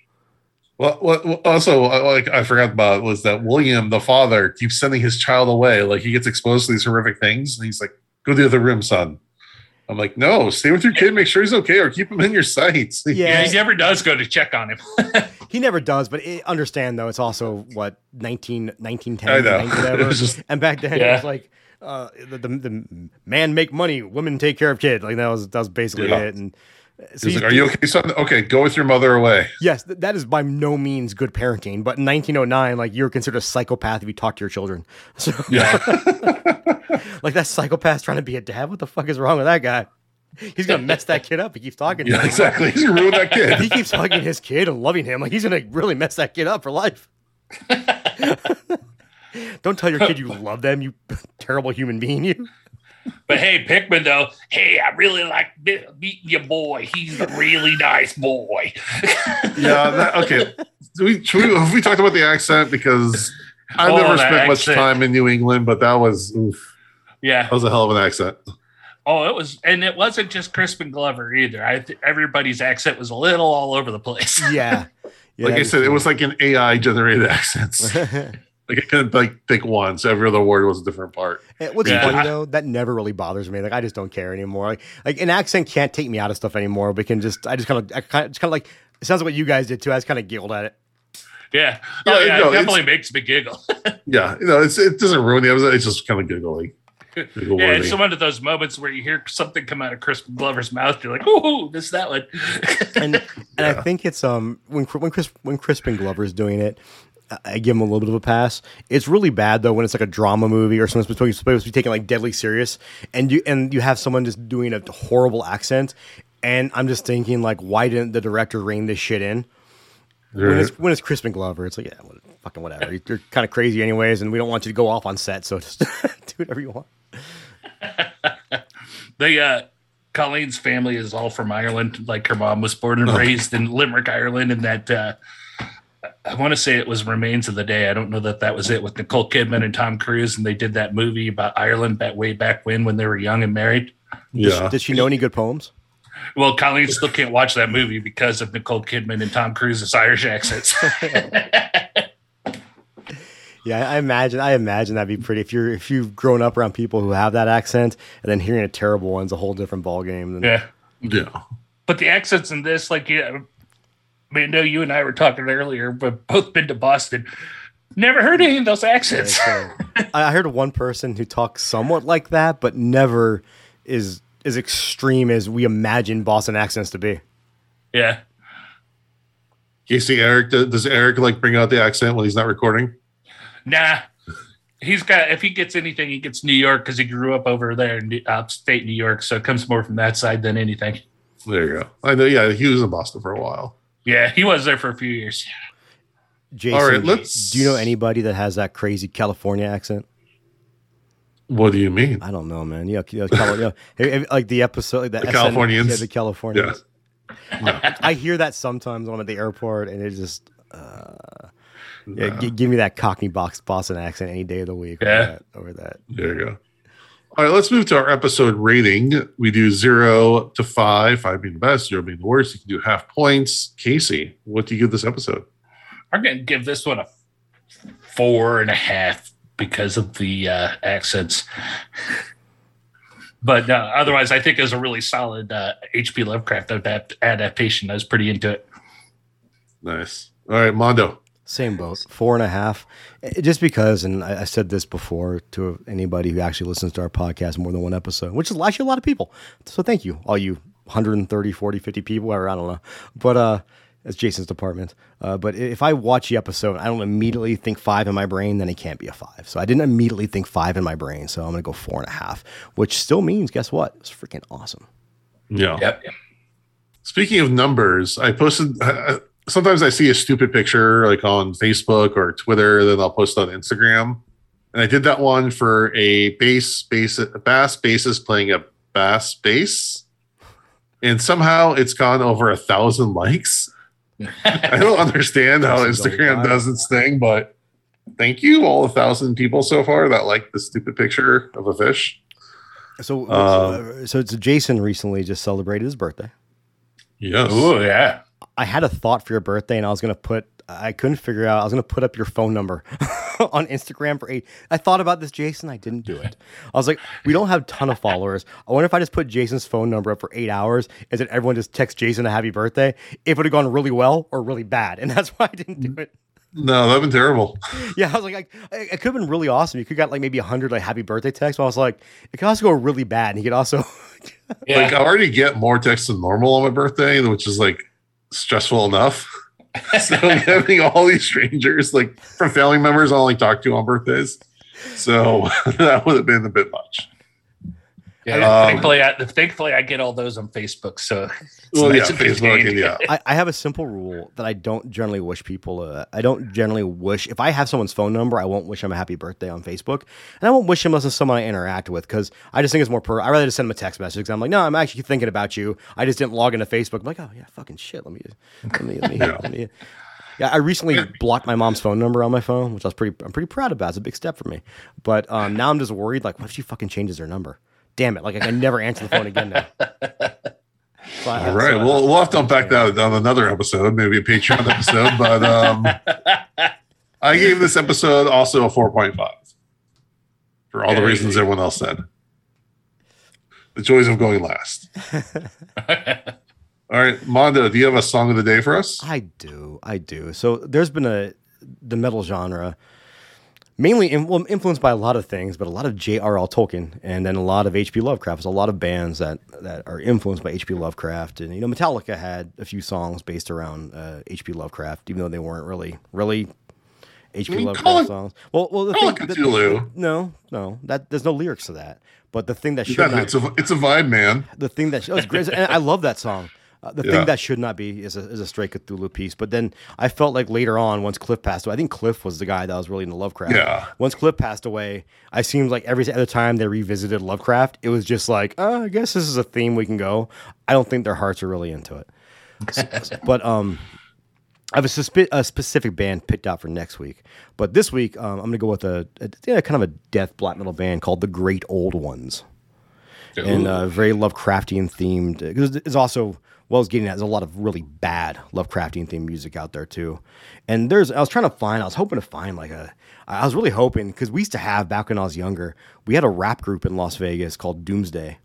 Well, well, also, uh, like I forgot about was that William, the father, keeps sending his child away. Like he gets exposed to these horrific things, and he's like, "Go to the other room, son." I'm like, "No, stay with your kid. Make sure he's okay, or keep him in your sights."
Yeah.
yeah, he never does go to check on him.
He never does, but it, understand though, it's also what 19, 1910,
I know.
whatever.
Just-
and back then it was like uh, the, the, the man make money, women take care of kid. Like that was that was basically
Yeah.
it. And so
He's
he's-
like, "Are you okay, son? Okay, go with your mother away."
Yes, th- that is by no means good parenting. But in 1909, like you're considered a psychopath if you talk to your children. So
Yeah,
like that psychopath trying to be a dad. What the fuck is wrong with that guy? He's gonna mess that kid up. He keeps talking. to
yeah,
him.
exactly. He's gonna ruin that
kid. he keeps hugging his kid and loving him, like he's gonna really mess that kid up for life. Don't tell your kid you love them, you terrible human being. You.
But hey, Pickman though, hey, I really like be- meeting your boy. He's a really nice boy.
Yeah. That, okay. Do we, we have we talked about the accent because I've
Oh,
never
that
spent much time in New England, but that was oof,
yeah.
that was a hell of an accent.
Oh, it was, and it wasn't just Crispin Glover either. I th- everybody's accent was a little all over the place.
Yeah. yeah
like I said, it was like an AI generated accents. like I couldn't like pick one, so every other word was a different part.
What's
Yeah.
funny though, that never really bothers me. Like I just don't care anymore. Like, like an accent can't take me out of stuff anymore. We can just, I just kind of, I kind of, it's kind of like it sounds like what you guys did too. I was kind of giggled at it.
Yeah.
Yeah,
Oh, yeah.
no,
it definitely makes me giggle.
Yeah, you know, it's, it doesn't ruin the episode. It's just kind of giggling. Giggle
yeah, it's one of those moments where you hear something come out of Crispin Glover's mouth. You're like, "Ooh, this that one."
and and I think it's um when when Chris when Crispin Glover is doing it, I- give him a little bit of a pass. It's really bad though when it's like a drama movie or someone's supposed supposed to be taken like deadly serious, and you and you have someone just doing a horrible accent, and I'm just thinking like, why didn't the director rein this shit in? When it's when it's Crispin Glover, it's like yeah, what, fucking whatever. You're kind of crazy anyways, and we don't want you to go off on set, so just do whatever you want.
the uh, Colleen's family is all from Ireland. Like her mom was born and
Oh.
raised in Limerick, Ireland, and that uh, I want to say it was Remains of the Day. I don't know that that was it with Nicole Kidman and Tom Cruise, and they did that movie about Ireland back way back when when they were young and married.
yeah.
Did she know any good poems?
Well, Colleen still can't watch that movie because of Nicole Kidman and Tom Cruise's Irish accents.
Yeah, I imagine. I imagine that'd be pretty. If you're if you've grown up around people who have that accent, and then hearing a terrible one's a whole different ballgame. Than,
Yeah.
Yeah.
But the accents in this, like, yeah, I know you and I were talking earlier, but both been to Boston. Never heard any of those accents.
So, I I heard of one person who talks somewhat like that, but never is as extreme as we imagine Boston accents to be.
yeah.
You see, Eric, does does Eric like bring out the accent when he's not recording?
Nah. He's got, if he gets anything, he gets New York because he grew up over there in New- upstate New York. So it comes more from that side than anything.
There you go. I know. Yeah, he was in Boston for a while.
Yeah. He was there for a few years.
Jason,
All right, let's-
do you know anybody that has that crazy California accent?
What do you mean?
I don't know, man. Yeah, you know, you know, if- if- like the episode, like the,
The
SNL
Californians?
yeah, the Californians.
Yeah.
I hear that sometimes when I'm at the airport, and it just uh, yeah,
Nah.
gi- give me that Cockney box Boston accent any day of the week.
Yeah.
Over that. Over that.
There you go. All right, let's move to our episode rating. We do zero to five, five being the best, zero being the worst. You can do half points. Casey, what do you give this episode?
I'm going to give this one a four and a half because of the uh, accents. But uh, otherwise, I think it was a really solid uh, H.P. Lovecraft adapt- adaptation. I was pretty into it.
Nice. All right, Mondo.
Same boat, four and a half. Eh, Just because, and I, I said this before to anybody who actually listens to our podcast more than one episode, which is actually a lot of people. So thank you, all you 130, 40, 50 people, or I don't know. But uh, that's Jason's department. Uh, but if I watch the episode, I don't immediately think five in my brain, then it can't be a five. So I didn't immediately think five in my brain. So I'm going to go four and a half, which still means, guess what? It's freaking awesome.
Yeah.
Yep.
Speaking of numbers, I posted. Uh, sometimes I see a stupid picture like on Facebook or Twitter, then I'll post on Instagram. And I did that one for a bass bass a bass bassist playing a bass bass, and somehow it's gone over a thousand likes. I don't understand how Instagram does its thing, but thank you all a thousand people so far that like the stupid picture of a fish.
So,
Um,
uh, so, so Jason recently just celebrated his birthday.
Yes.
Oh, yeah.
I had a thought for your birthday, and I was gonna put. I couldn't figure out. I was gonna put up your phone number on Instagram for eight. I thought about this, Jason. I didn't do it. I was like, we don't have a ton of followers. I wonder if I just put Jason's phone number up for eight hours, is that everyone just texts Jason a happy birthday? If it would have gone really well or really bad, and that's why I didn't do it.
No, that'd been terrible.
Yeah, I was like, I, it could have been really awesome. You could got like maybe hundred like happy birthday texts. But I was like, it could also go really bad, and he could also.
Yeah.
Like I already get more texts than normal on my birthday, which is like stressful enough. so having all these strangers, like from family members, I only talk to on birthdays. So that would have been a bit much.
Yeah.
Um,
thankfully, I, thankfully, I get all those on Facebook. So, it's
Well,
nice
yeah, Facebook, and yeah,
I, I have a simple rule that I don't generally wish people. Uh, I don't generally wish if I have someone's phone number, I won't wish them a happy birthday on Facebook, and I won't wish them unless it's someone I interact with because I just think it's more. Per- I rather just send them a text message. 'cause I'm like, no, I'm actually thinking about you. I just didn't log into Facebook. I'm like, oh yeah, fucking shit. Let me, let me, let me.
Yeah.
let me yeah, I recently blocked my mom's phone number on my phone, which I was pretty. I'm pretty proud about. It's a big step for me. But um, now I'm just worried. Like, what if she fucking changes her number? Damn it! Like, I can never answer the phone again now. So
all right.
so I-
We'll we'll have to unpack that on another episode, maybe a Patreon episode. But um, I gave this episode also a four point five for all the reasons
yeah.
everyone else said. The joys of going last. All right, Mondo, do you have a song of the day for us?
I do, I do. So there's been a the metal genre, mainly in, well, influenced by a lot of things, but a lot of J.R.R. Tolkien, and then a lot of H.P. Lovecraft. There's a lot of bands that that are influenced by H.P. Lovecraft, and you know, Metallica had a few songs based around uh, H.P. Lovecraft, even though they weren't really really H.P.
I mean,
Lovecraft
it-
songs. Well, well, the
call
thing,
it
the-
Cthulhu.
no, no, that there's no lyrics to that. But the thing that should
Yeah,
not
it's a it's a vibe, man.
the thing that oh, it's great, and I love that song. Uh, the
Yeah.
thing that should not be is a, is a straight Cthulhu piece. But then I felt like later on, once Cliff passed away, I think Cliff was the guy that was really into Lovecraft.
Yeah.
Once Cliff passed away, I seemed like every other time they revisited Lovecraft, it was just like, oh, I guess this is a theme we can go. I don't think their hearts are really into it. S- but um, I have a, suspi- a specific band picked out for next week. But this week, um, I'm going to go with a, a yeah, kind of a death black metal band called the Great Old Ones and uh, very Lovecraftian themed. It's also well as getting at, there's a lot of really bad Lovecraftian themed music out there too. And there's I was trying to find, I was hoping to find like a, I was really hoping because we used to have back when I was younger, we had a rap group in Las Vegas called Doomsday,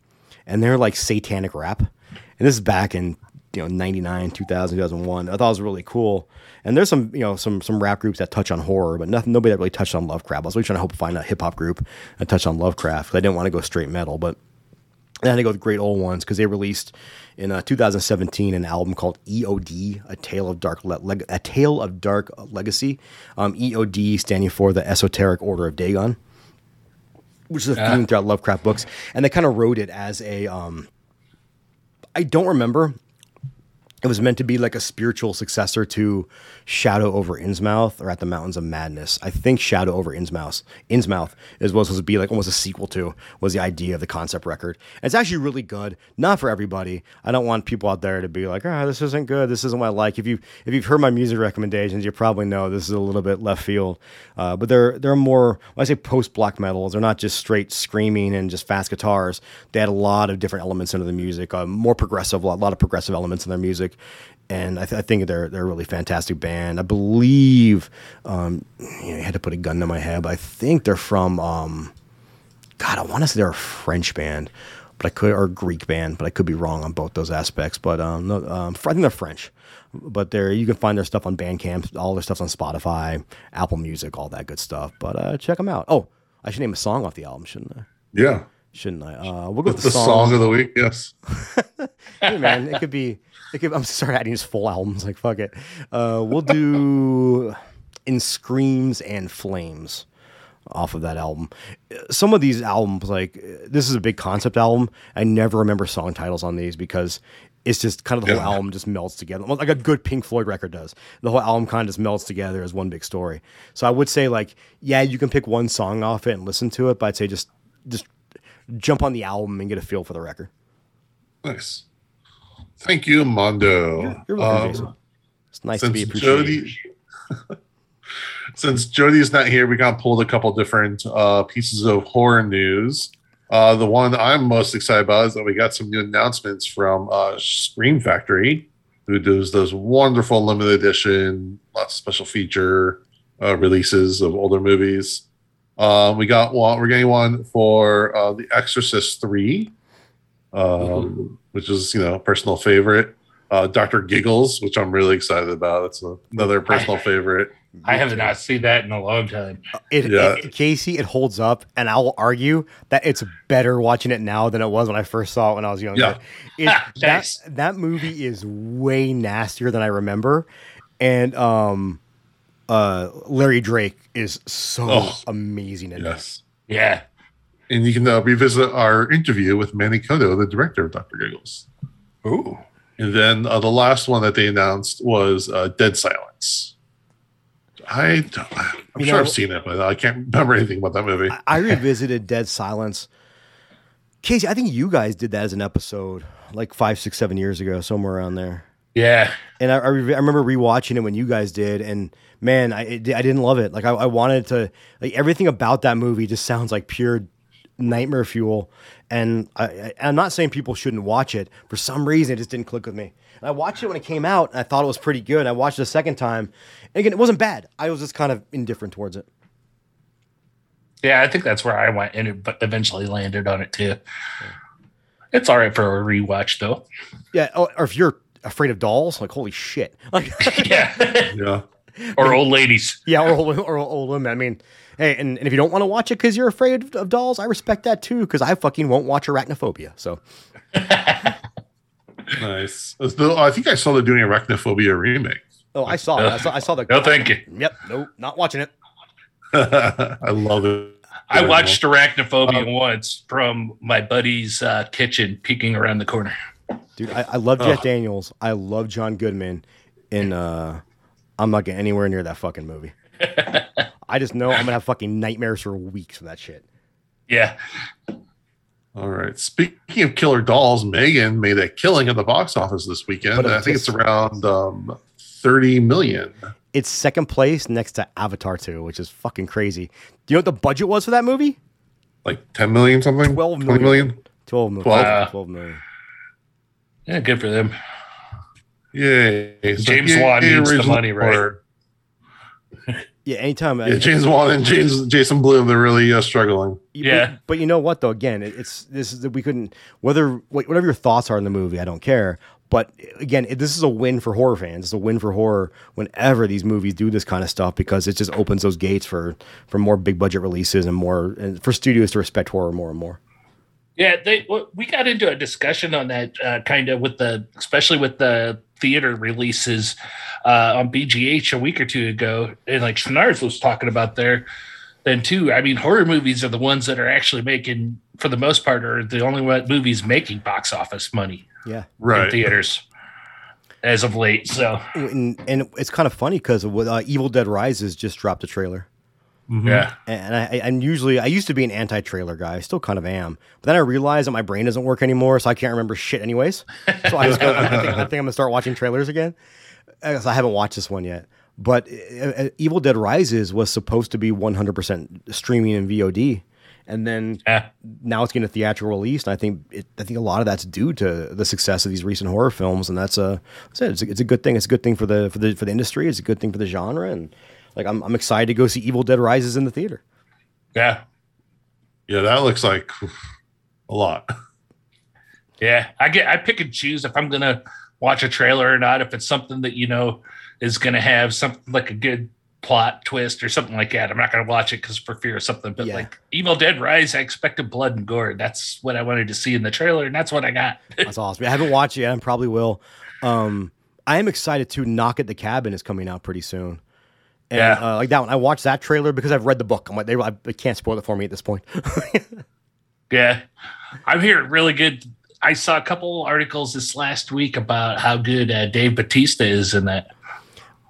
and they're like satanic rap. And this is back in you know 99 2000 2001 i thought it was really cool and there's some you know some some rap groups that touch on horror but nothing nobody that really touched on lovecraft i was really trying to hope to find a hip-hop group that touched on lovecraft i didn't want to go straight metal but I had to go with great old ones because they released in uh, 2017 an album called EOD, A Tale of Dark Le- Leg- A Tale of Dark Legacy. Um, EOD standing for the Esoteric Order of Dagon, which is a theme throughout Lovecraft books, and they kind of wrote it as a. Um, I don't remember it was meant to be like a spiritual successor to Shadow over Innsmouth or At the Mountains of Madness. I think Shadow over Innsmouth, Innsmouth is what was supposed to be like almost a sequel to was the idea of the concept record. And it's actually really good, not for everybody. I don't want people out there to be like, "Ah, oh, this isn't good. This isn't what I like." If you if you've heard my music recommendations, you probably know this is a little bit left field. Uh, but they're they're more when I say post black metals, they're not just straight screaming and just fast guitars. They had a lot of different elements into the music, uh, more progressive, a lot of progressive elements in their music music, and I, th- I, think they're they're a really fantastic band. I believe um, you know, I had to put a gun to my head, but I think they're from um, God. I want to say they're a French band, but I could or Greek band, but I could be wrong on both those aspects. But um, no, um, I think they're French. But they're you can find their stuff on Bandcamp, all their stuff's on Spotify, Apple Music, all that good stuff. But uh, check them out. Oh, I should name a song off the album, shouldn't I?
Yeah
shouldn't I? Uh, we'll go
with the, the song. song. of the week. Yes.
hey man, it could be I'm sorry, adding his full albums. Like fuck it. Uh, we'll do in screams and flames off of that album. Some of these albums, like this is a big concept album. I never remember song titles on these because it's just kind of the whole album just melts together, like a good Pink Floyd record does. The whole album kind of just melts together as one big story. So I would say, like, yeah, you can pick one song off it and listen to it, but I'd say just just jump on the album and get a feel for the record.
Nice. Thank you, Mondo. You're, you're welcome, um,
Jason. It's nice to be appreciated.
Jody, since Jody's not here, we got pulled a couple different uh, pieces of horror news. Uh, the one I'm most excited about is that we got some new announcements from uh, Scream Factory, who does those wonderful limited edition, lots of special feature uh, releases of older movies. Um, we got one. We're getting one for uh, The Exorcist Three, um, mm-hmm. which is you know personal favorite. Uh, Doctor Giggles, which I'm really excited about. It's another personal I, favorite.
I have not seen that in a long time.
It, yeah. It, Casey, it holds up, and I will argue that it's better watching it now than it was when I first saw it when I was younger. Yeah. It, that that movie is way nastier than I remember, and um, uh, Larry Drake is so oh, amazing in
yes.
it. Yeah.
And you can uh, revisit our interview with Manny Coto, the director of Dr. Giggles.
Ooh.
And then uh, the last one that they announced was uh, Dead Silence. I I'm you sure know, I've seen it, but I can't remember anything about that movie.
I, I revisited Dead Silence. Casey, I think you guys did that as an episode like five, six, seven years ago, somewhere around there.
Yeah.
And I, I, re- I remember rewatching it when you guys did, and man, I, it, I didn't love it. Like I, I wanted to, like everything about that movie just sounds like pure nightmare fuel. And I, am not saying people shouldn't watch it. For some reason, it just didn't click with me. And I watched it when it came out, and I thought it was pretty good. I watched it a second time, and again, it wasn't bad. I was just kind of indifferent towards it.
Yeah, I think that's where I went, and it eventually landed on it too. It's all right for a rewatch, though.
Yeah, oh, or if you're afraid of dolls, like holy shit, like
yeah,
yeah
or old ladies.
Yeah, or old, or old women. I mean, hey, and, and if you don't want to watch it because you're afraid of dolls, I respect that too. Because I fucking won't watch Arachnophobia. So
nice. I think I saw they're doing Arachnophobia remake.
Oh, I saw it. I saw, I saw the.
No, thank you.
Yep. No, not watching it.
I love it.
I watched Arachnophobia um, once from my buddy's uh, kitchen, peeking around the corner.
Dude, I, I love Jeff oh. Daniels. I love John Goodman in uh, I'm not getting anywhere near that fucking movie. I just know I'm gonna have fucking nightmares for weeks from that shit.
Yeah.
All right. Speaking of killer dolls, Megan made a killing at the box office this weekend. I think it's around um, 30 million.
It's second place next to Avatar 2, which is fucking crazy. Do you know what the budget was for that movie?
Like 10 million something?
12 million. million? 12 million.
Twelve.
12 million.
Yeah, good for them.
Yay. It's
James
yay,
Wan needs the money, right?
Horror.
Yeah, anytime.
Yeah, James Wan and James Jason Blum, they're really uh, struggling.
Yeah.
But, you know what though? Again, it- it's this is that we couldn't whether whatever your thoughts are in the movie, I don't care. But again, it, this is a win for horror fans. It's a win for horror whenever these movies do this kind of stuff because it just opens those gates for for more big budget releases and more and for studios to respect horror more and more.
Yeah, they we got into a discussion on that uh, kind of with the, especially with the theater releases uh, on BGH a week or two ago, and like Schnars was talking about there. Then too, I mean, horror movies are the ones that are actually making, for the most part, are the only one- movies making box office money
Yeah.
in
Right.
theaters as of late. So
And, and it's kind of funny because uh, Evil Dead Rises just dropped a trailer.
Mhm.
yeah,
And I, I- and usually I used to be an anti-trailer guy. I still kind of am. But then I realized that my brain doesn't work anymore, so I can't remember shit anyways. So I just go, I, think, I think I'm gonna start watching trailers again. So I haven't watched this one yet. But uh, uh, Evil Dead Rises was supposed to be 100% streaming in VOD, and then
yeah,
now it's getting a theatrical release. And I think it, I think a lot of that's due to the success of these recent horror films, and that's a, that's it. It's, a it's a good thing. It's a good thing for the for the for the industry. It's a good thing for the genre, and like I'm I'm excited to go see Evil Dead Rises in the theater.
yeah,
Yeah, that looks like a lot.
yeah. I get, I pick and choose if I'm gonna watch a trailer or not. If it's something that you know is gonna have something like a good plot twist or something like that, I'm not gonna watch it because for fear of something. But
Yeah.
like Evil Dead Rise, I expected blood and gore. That's what I wanted to see in the trailer, and that's what I got.
That's awesome. I haven't watched it yet. I probably will. Um, I am excited to Knock at the Cabin is coming out pretty soon. And,
Yeah.
uh, like that one. I watched that trailer because I've read the book. I'm like, they, I, they can't spoil it for me at this point.
Yeah, I'm hearing really good. I saw a couple articles this last week about how good uh, Dave Batista is in that.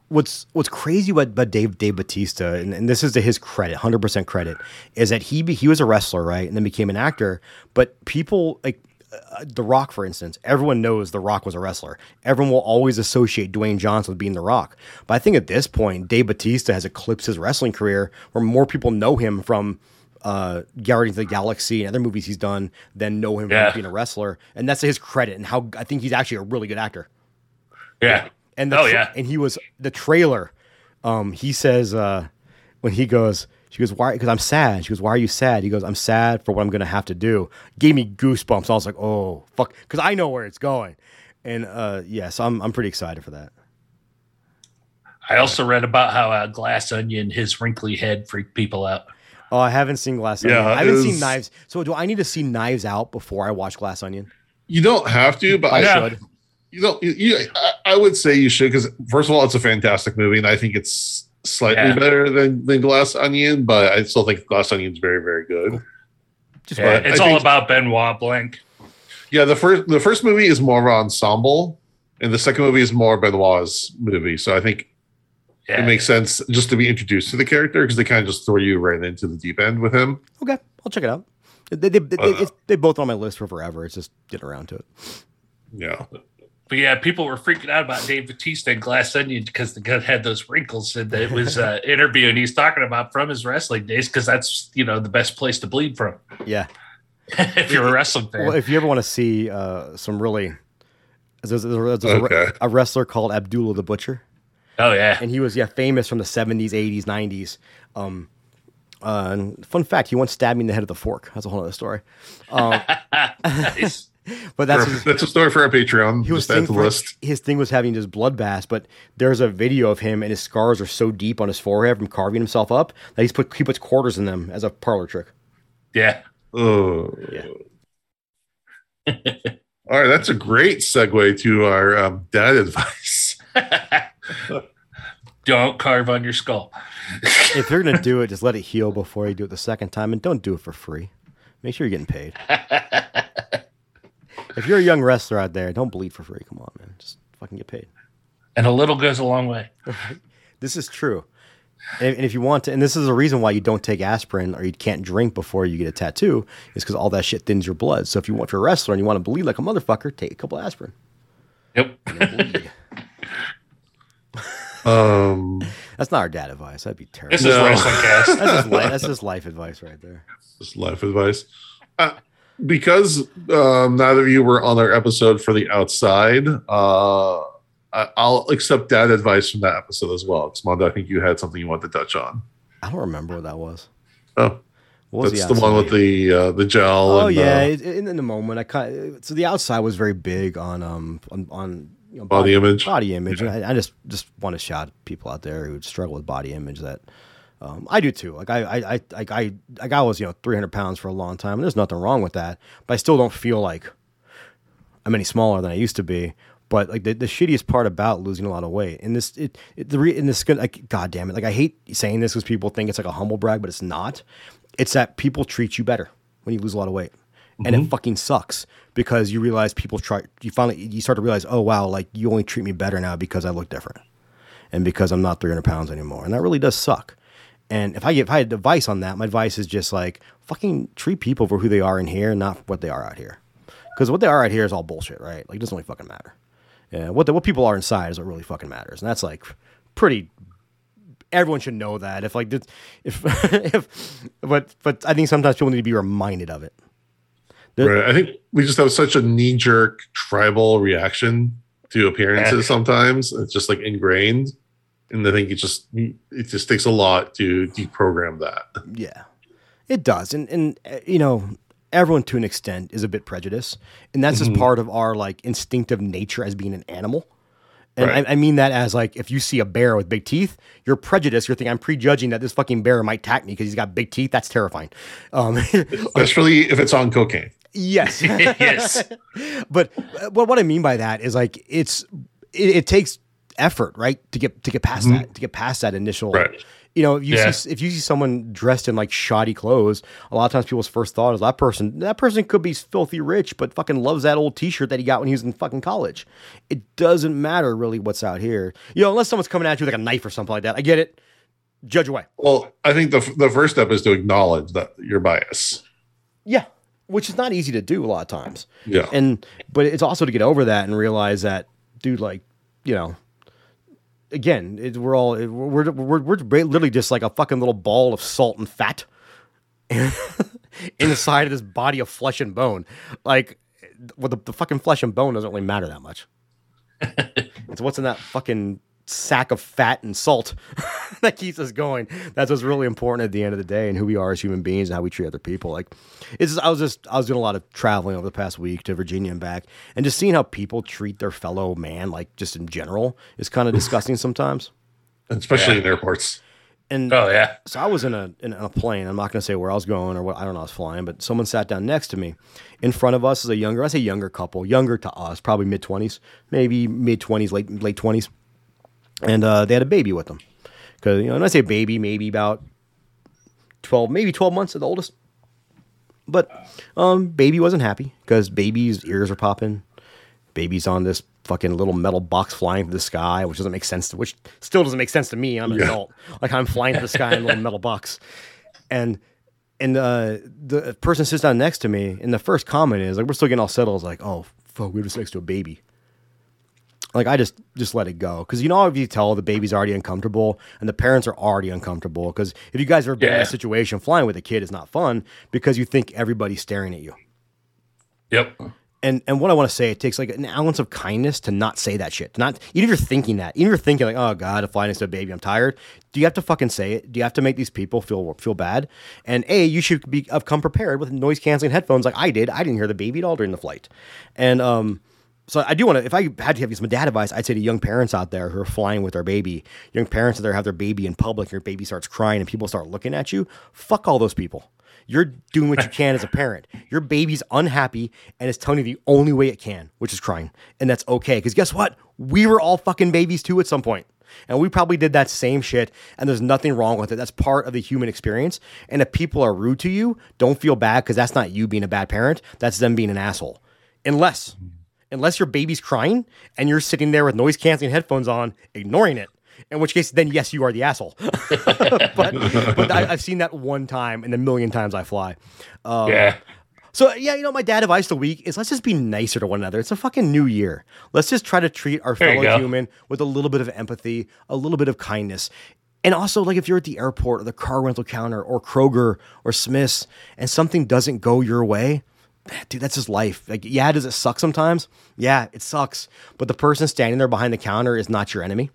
what's what's crazy about, about Dave Dave Batista, and, and this is to his credit, hundred percent credit, is that he be, he was a wrestler, right, and then became an actor. But people like uh, The Rock, for instance, everyone knows The Rock was a wrestler. Everyone will always associate Dwayne Johnson with being The Rock. But I think at this point, Dave Batista has eclipsed his wrestling career, where more people know him from. Uh, Guardians of the Galaxy and other movies he's done than know him
Yeah.
from being a wrestler, and that's his credit. And how I think he's actually a really good actor.
Yeah,
And the
Oh,
tra-
yeah.
and he was the trailer. Um, he says uh, when he goes, she goes, "Why?" Because I'm sad. She goes, "Why are you sad?" He goes, "I'm sad for what I'm going to have to do." Gave me goosebumps. I was like, "Oh fuck," because I know where it's going. And uh, yeah, so I'm I'm pretty excited for that.
I also read about how uh, Glass Onion, his wrinkly head, freaked people out.
Oh, I haven't seen Glass Onion.
Yeah,
I haven't
it
seen Knives. So do I need to see Knives Out before I watch Glass Onion?
You don't have to, but
I
I
Yeah.
should.
you know, you, you, I, I would say you should because first of all, it's a fantastic movie, and I think it's slightly
Yeah.
better than, than Glass Onion, but I still think Glass Onion's very, very good.
Just
Yeah, it's
I
all
think-
about Benoit Blanc.
Yeah, the first the first movie is more of an ensemble, and the second movie is more Benoit's movie. So I think
Yeah.
it makes sense just to be introduced to the character because they kind of just throw you right into the deep end with him.
okay. I'll check it out. They they, they,
Uh,
it's, they both on my list for forever. It's just getting around to it.
Yeah,
But yeah, people were freaking out about Dave Batista and Glass Onion because the guy had those wrinkles. And it was an interview, and he's talking about from his wrestling days because that's you know the best place to bleed from
Yeah.
if you're a wrestling fan.
Well, if you ever want to see uh, some really, there's, there's, there's a,
Okay.
a wrestler called Abdullah the Butcher,
oh yeah,
and he was yeah famous from the 70s, 80s, 90s. Um, uh, and fun fact, he once stabbed me in the head with a fork. That's a whole other story. Um,
Nice.
but that's
that's,
his,
that's a story for our Patreon.
he was
Just
thing
the
for-
list.
his thing was having just bloodbaths. But there's a video of him, and his scars are so deep on his forehead from carving himself up that he's put he puts quarters in them as a parlor trick.
yeah.
Oh,
Yeah.
all right. That's a great segue to our um, dad advice.
Don't carve on your skull.
If you're gonna do it, just let it heal before you do it the second time, and don't do it for free. Make sure you're getting paid. if you're a young wrestler out there, don't bleed for free. Come on, man, just fucking get paid.
and a little goes a long way.
This is true. And, and if you want to, and this is the reason why you don't take aspirin or you can't drink before you get a tattoo, is because all that shit thins your blood. So if you want, if you're a wrestler and you want to bleed like a motherfucker, take a couple aspirin.
Yep.
Um,
That's not our dad advice. That'd be terrible.
This is
No.
wrestling cast.
That's just, life, that's just life advice right there.
just life advice. Uh, because um, neither of you were on our episode for the outside, uh, I, will accept that advice from that episode as well. Because Mondo, I think you had something you wanted to touch on.
I don't remember what that was.
Oh, what that's the, the, one with the uh, the gel.
Oh and, yeah, uh, in, in, the moment, I kind so the outside was very big on um on, on
you know, body, body, image.
Body image. Yeah. I, I, just just want to shout people out there who struggle with body image that um, I do too. Like I, I, I, like I, like I was, you know, 300 pounds for a long time, and there's nothing wrong with that. But I still don't feel like I'm any smaller than I used to be. But like the, the shittiest part about losing a lot of weight, and this, it, it the re, in this, like, god damn it, like I hate saying this because people think it's like a humble brag, but it's not. It's that people treat you better when you lose a lot of weight, mm-hmm. and it mm-hmm. fucking sucks because you realize people try. You finally, you start to realize, oh wow, like you only treat me better now because I look different, and because I'm not 300 pounds anymore, and that really does suck. And if I if I had advice on that, my advice is just like fucking treat people for who they are in here, not what they are out here. Because what they are out here is all bullshit, right? Like it doesn't really fucking matter. Yeah, what the, what people are inside is what really fucking matters, and that's like pretty. Everyone should know that. If like if if but but I think sometimes people need to be reminded of it.
Right. I think we just have such a knee jerk tribal reaction to appearances. Sometimes it's just like ingrained and I think it just it just takes a lot to deprogram that.
Yeah, it does, and and uh, you know everyone to an extent is a bit prejudiced, and that's mm-hmm. just part of our like instinctive nature as being an animal. And right. I, I, mean that as like if you see a bear with big teeth, you're prejudiced. You're thinking I'm prejudging that this fucking bear might attack me because he's got big teeth. That's terrifying. Um,
Especially if it's on cocaine.
Yes. yes. but uh, what what I mean by that is like it's it, it takes effort, right, to get to get past mm-hmm. that, to get past that initial. Right. You know, if you yeah. see if you see someone dressed in like shoddy clothes, a lot of times people's first thought is that person that person could be filthy rich, but fucking loves that old T-shirt that he got when he was in fucking college. It doesn't matter really what's out here, you know, unless someone's coming at you with like a knife or something like that. I get it. Judge away.
Well, I think the the first step is to acknowledge that your bias.
Yeah, which is not easy to do a lot of times.
Yeah,
and but it's also to get over that and realize that, dude, like you know again, it, we're all we're, we're we're literally just like a fucking little ball of salt and fat inside of this body of flesh and bone. Like, well, the, the fucking flesh and bone doesn't really matter that much. it's what's in that fucking sack of fat and salt that keeps us going. That's what's really important at the end of the day and who we are as human beings and how we treat other people. Like it's just, I was just I was doing a lot of traveling over the past week to Virginia and back and just seeing how people treat their fellow man like just in general is kind of disgusting sometimes.
Especially yeah. in airports.
And
oh yeah.
So I was in a in a plane. I'm not going to say where I was going or what I don't know. I was flying, but someone sat down next to me. In front of us is a younger, I say younger couple, younger to us, probably mid twenties, maybe mid twenties, late late twenties and uh, they had a baby with them. Because you know, when I say baby, maybe about twelve, maybe twelve months at the oldest. But um, baby wasn't happy because baby's ears are popping. Baby's on this fucking little metal box flying through the sky, which doesn't make sense. To, which still doesn't make sense to me. I'm an yeah. adult. Like I'm flying through the sky in a little metal box, and and uh, the person sits down next to me, and the first comment is like, "We're still getting all settled." It's like, "Oh fuck, we were just next to a baby." Like I just just let it go because you know if you tell the baby's already uncomfortable and the parents are already uncomfortable because if you guys ever been yeah. in a situation flying with a kid is not fun because you think everybody's staring at you.
Yep.
And and what I want to say, it takes like an ounce of kindness to not say that shit. To not even if you're thinking that, even if you're thinking like, oh god, if flying next to a baby, I'm tired. Do you have to fucking say it? Do you have to make these people feel feel bad? And a, you should be have come prepared with noise canceling headphones like I did. I didn't hear the baby at all during the flight, and um so I do want to, if I had to give you some dad advice, I'd say to young parents out there who are flying with their baby, young parents out there have their baby in public, and your baby starts crying and people start looking at you, fuck all those people. You're doing what you can as a parent. Your baby's unhappy and it's telling you the only way it can, which is crying. And that's okay. Because guess what? We were all fucking babies too at some point. And we probably did that same shit, and there's nothing wrong with it. That's part of the human experience. And if people are rude to you, don't feel bad because that's not you being a bad parent. That's them being an asshole. Unless unless your baby's crying and you're sitting there with noise canceling headphones on, ignoring it. In which case, then yes, you are the asshole. but but I, have seen that one time in the million times I fly.
Um, yeah.
So yeah, you know, my dad advice the week is let's just be nicer to one another. It's a fucking new year. Let's just try to treat our fellow human with a little bit of empathy, a little bit of kindness. And also, like if you're at the airport or the car rental counter or Kroger or Smith's and something doesn't go your way, dude, that's just life. Like, yeah, does it suck sometimes? Yeah, it sucks. But the person standing there behind the counter is not your enemy.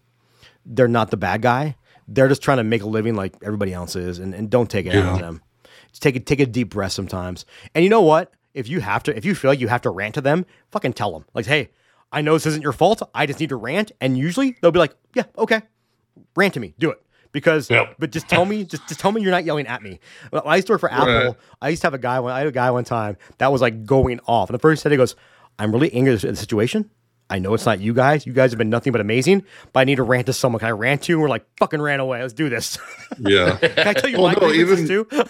They're not the bad guy. They're just trying to make a living like everybody else is, and, and don't take it out on them. Just take a take a deep breath sometimes. And you know what? If you have to, if you feel like you have to rant to them, fucking tell them. Like, hey, I know this isn't your fault. I just need to rant. And usually they'll be like, yeah, okay, rant to me, do it. Because,
Yep.
but just tell me, just, just tell me you're not yelling at me. When I used to work for Apple.
Right.
I used to have a guy. When I had a guy one time that was like going off, and the first he said he goes, "I'm really angry at the situation. I know it's not you guys. You guys have been nothing but amazing, but I need to rant to someone. Can I rant to you?" And we're like, "Fucking ran away. Let's do this."
Yeah.
Can I tell you
Well,
my
no, even-
too?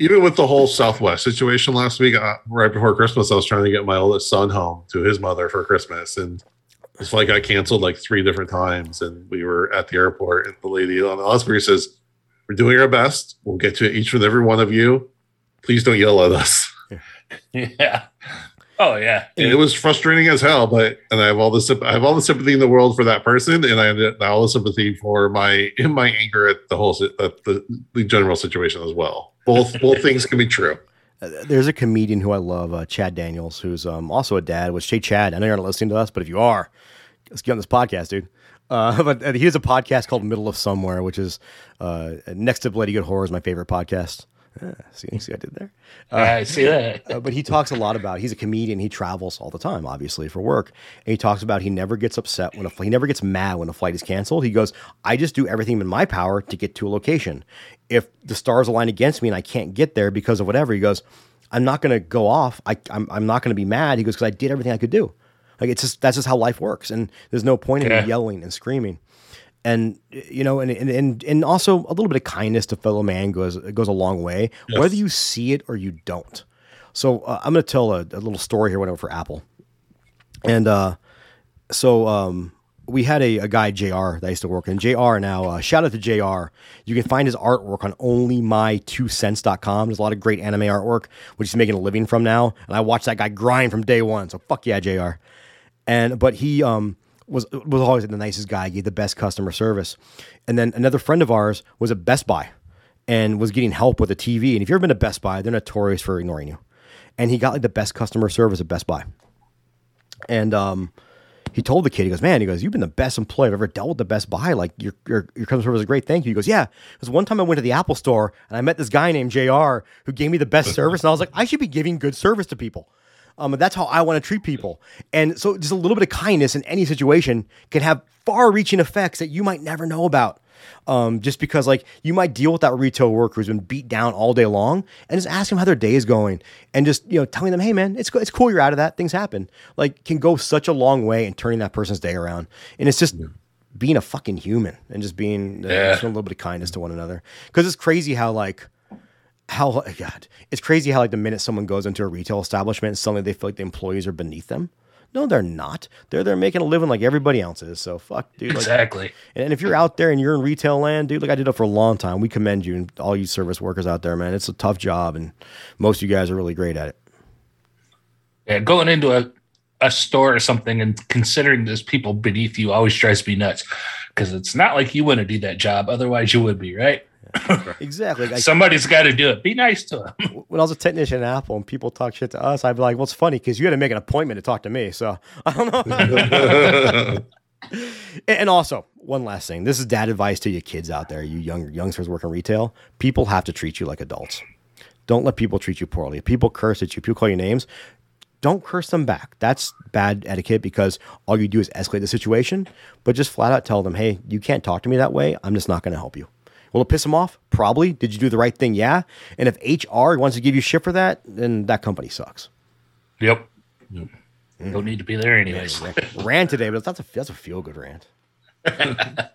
Even with the whole Southwest situation last week, uh, right before Christmas, I was trying to get my oldest son home to his mother for Christmas, and the flight got canceled like three different times. And we were at the airport, and the lady on the loudspeaker says, "We're doing our best. We'll get to each and every one of you. Please don't yell at us."
Yeah. Oh yeah.
And it was frustrating as hell, but and I have all the I have all the sympathy in the world for that person, and I have all the sympathy for my in my anger at the whole at the, the general situation as well. Both both things can be true.
There's a comedian who I love, uh, Chad Daniels, who's um, also a dad. Which, hey, Chad, I know you're not listening to us, but if you are, let's get on this podcast, dude. Uh, but uh, he has a podcast called Middle of Somewhere, which is uh, next to Bloody Good Horror is my favorite podcast. Uh, see, see what I did there?
I see that.
Uh, but he talks a lot about he's a comedian. He travels all the time, obviously for work, and he talks about he never gets upset when a he never gets mad when a flight is canceled. He goes, "I just do everything in my power to get to a location. If the stars align against me and I can't get there because of whatever, he goes, I'm not going to go off. I, I'm I'm not going to be mad. He goes because I did everything I could do. Like it's just that's just how life works, and there's no point in
Yeah.
me yelling and screaming." And you know, and, and and also a little bit of kindness to fellow man goes goes a long way, whether you see it or you don't. So uh, I'm going to tell a, a little story here. Whatever for Apple, and uh, so um, we had a, a guy Jr. that I used to work in. Jr. Now uh, shout out to Jr. You can find his artwork on onlymy2cents.com. There's a lot of great anime artwork, which he's making a living from now. And I watched that guy grind from day one. So fuck yeah, Jr. And but he um was was always the nicest guy, gave the best customer service. And then another friend of ours was at Best Buy and was getting help with a TV. And if you've ever been to Best Buy, they're notorious for ignoring you. And he got like the best customer service at Best Buy. And um, he told the kid, he goes, man, he goes, you've been the best employee I've ever dealt with at Best Buy. Like your your, your customer service is a great. Thank you. He goes, yeah. Because one time I went to the Apple store and I met this guy named Jr. who gave me the best service, and I was like, I should be giving good service to people. Um, that's how I want to treat people. And so, just a little bit of kindness in any situation can have far-reaching effects that you might never know about. Um, just because, like, you might deal with that retail worker who's been beat down all day long, and just ask them how their day is going, and just you know, telling them, "Hey, man, it's it's cool you're out of that. Things happen." Like, can go such a long way in turning that person's day around. And it's just being a fucking human and just being uh,
Yeah.
showing a little bit of kindness to one another. Because it's crazy how like how God, it's crazy how like the minute someone goes into a retail establishment, suddenly they feel like the employees are beneath them. No, they're not. They're they're making a living like everybody else is. So fuck, dude. Like,
Exactly.
and if you're out there and you're in retail land, dude, like I did it for a long time, we commend you and all you service workers out there, man. It's a tough job, and most of you guys are really great at it.
Yeah, going into a, a store or something and considering there's people beneath you always drives me nuts because it's not like you want to do that job. Otherwise, you would be, right?
Exactly. Like,
Somebody's got to do it. Be nice to them.
when I was a technician at Apple and people talk shit to us, I'd be like, "Well, it's funny because you had to make an appointment to talk to me." So I don't know. And- also, one last thing. This is dad advice to you kids out there, you young youngsters working retail. People have to treat you like adults. Don't let people treat you poorly. If people curse at you, people call you names, don't curse them back. That's bad etiquette because all you do is escalate the situation. But just flat out tell them, hey, you can't talk to me that way. I'm just not going to help you. Will it piss them off? Probably. Did you do the right thing? Yeah. And if HR wants to give you shit for that, then that company sucks.
Yep. yep Don't need to be there anyways.
Rant today, but that's a that's a feel good rant.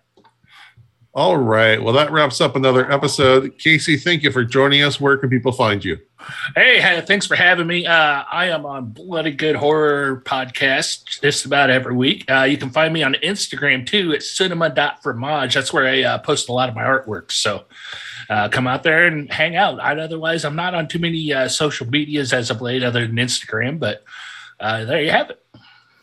All right. Well, that wraps up another episode. Casey, thank you for joining us. Where can people find you?
Hey, thanks for having me. Uh, I am on Bloody Good Horror Podcast just about every week. Uh, you can find me on Instagram too at cinema.fromage. That's where I uh, post a lot of my artwork. So uh, come out there and hang out. I'd, otherwise, I'm not on too many uh, social medias as of late other than Instagram, but uh, there you have it.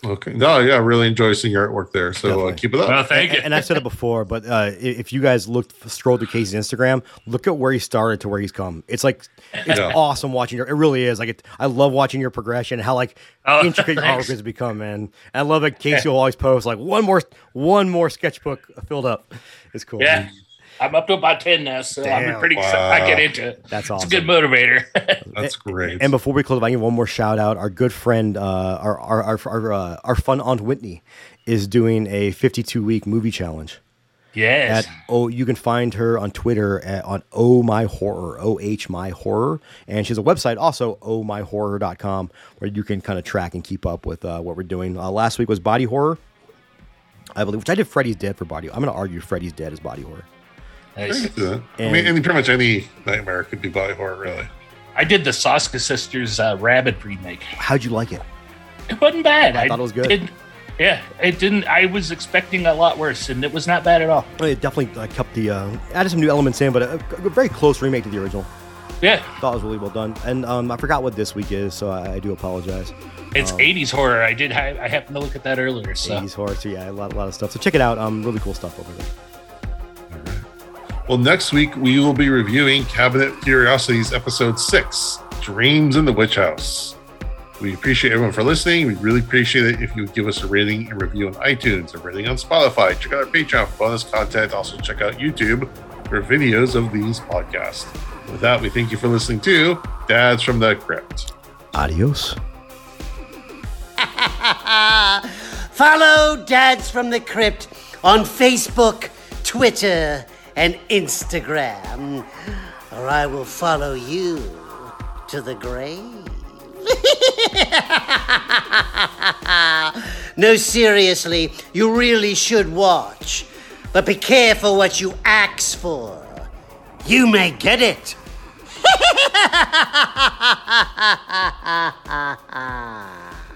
Okay. No, yeah, I really enjoy seeing your artwork there. So uh, keep it up.
Well, thank you.
And, and I've said it before, but uh, if you guys look scroll through Casey's Instagram, look at where he started to where he's come. It's like it's
Yeah.
awesome watching your. It really is. Like it, I love watching your progression. How like
Oh,
intricate your artwork has become, man. And I love that Casey will always post like one more one more sketchbook filled up. It's cool.
yeah. I'm up to about 10 now, so
Damn.
I'm pretty excited. I get into it.
That's awesome.
It's a good motivator.
That's great.
And before we close, I give one more shout out. Our good friend, uh, our our our our, uh, our fun aunt Whitney, is doing a 52 week movie challenge.
yes.
At oh, you can find her on Twitter at, on Oh My Horror, O H My Horror, and she has a website also ohmyhorror.com where you can kind of track and keep up with uh, what we're doing. Uh, last week was Body Horror, I believe, which I did Freddy's Dead for Body. I'm going to argue Freddy's Dead is Body Horror.
I
Nice.
can do that. I mean, any, pretty much any nightmare could be body horror, really.
I did the Soska Sisters uh, Rabid remake.
How'd you like it?
It wasn't bad.
I thought it was good.
did- yeah, it didn't. I was expecting a lot worse, and it was not bad at all.
It definitely uh, kept the uh, added some new elements in, but a, a very close remake to the original.
Yeah,
Thought it was really well done, and um, I forgot what this week is, so I, I do apologize.
it's 80s horror. I did. I, I happened to look at that earlier. So
80s horror, so yeah, a lot, a lot of stuff. So check it out. Um, really cool stuff over there.
Well, next week we will be reviewing Cabinet Curiosities Episode 6 Dreams in the Witch House. We appreciate everyone for listening. We really appreciate it if you would give us a rating and review on iTunes, a rating on Spotify. Check out our Patreon for bonus content. Also, check out YouTube for videos of these podcasts. With that, we thank you for listening to Dads from the Crypt.
Adios.
Follow Dads from the Crypt on Facebook, Twitter, and Instagram, or I will follow you to the grave. no, seriously, you really should watch. But be careful what you ask for. You may get it.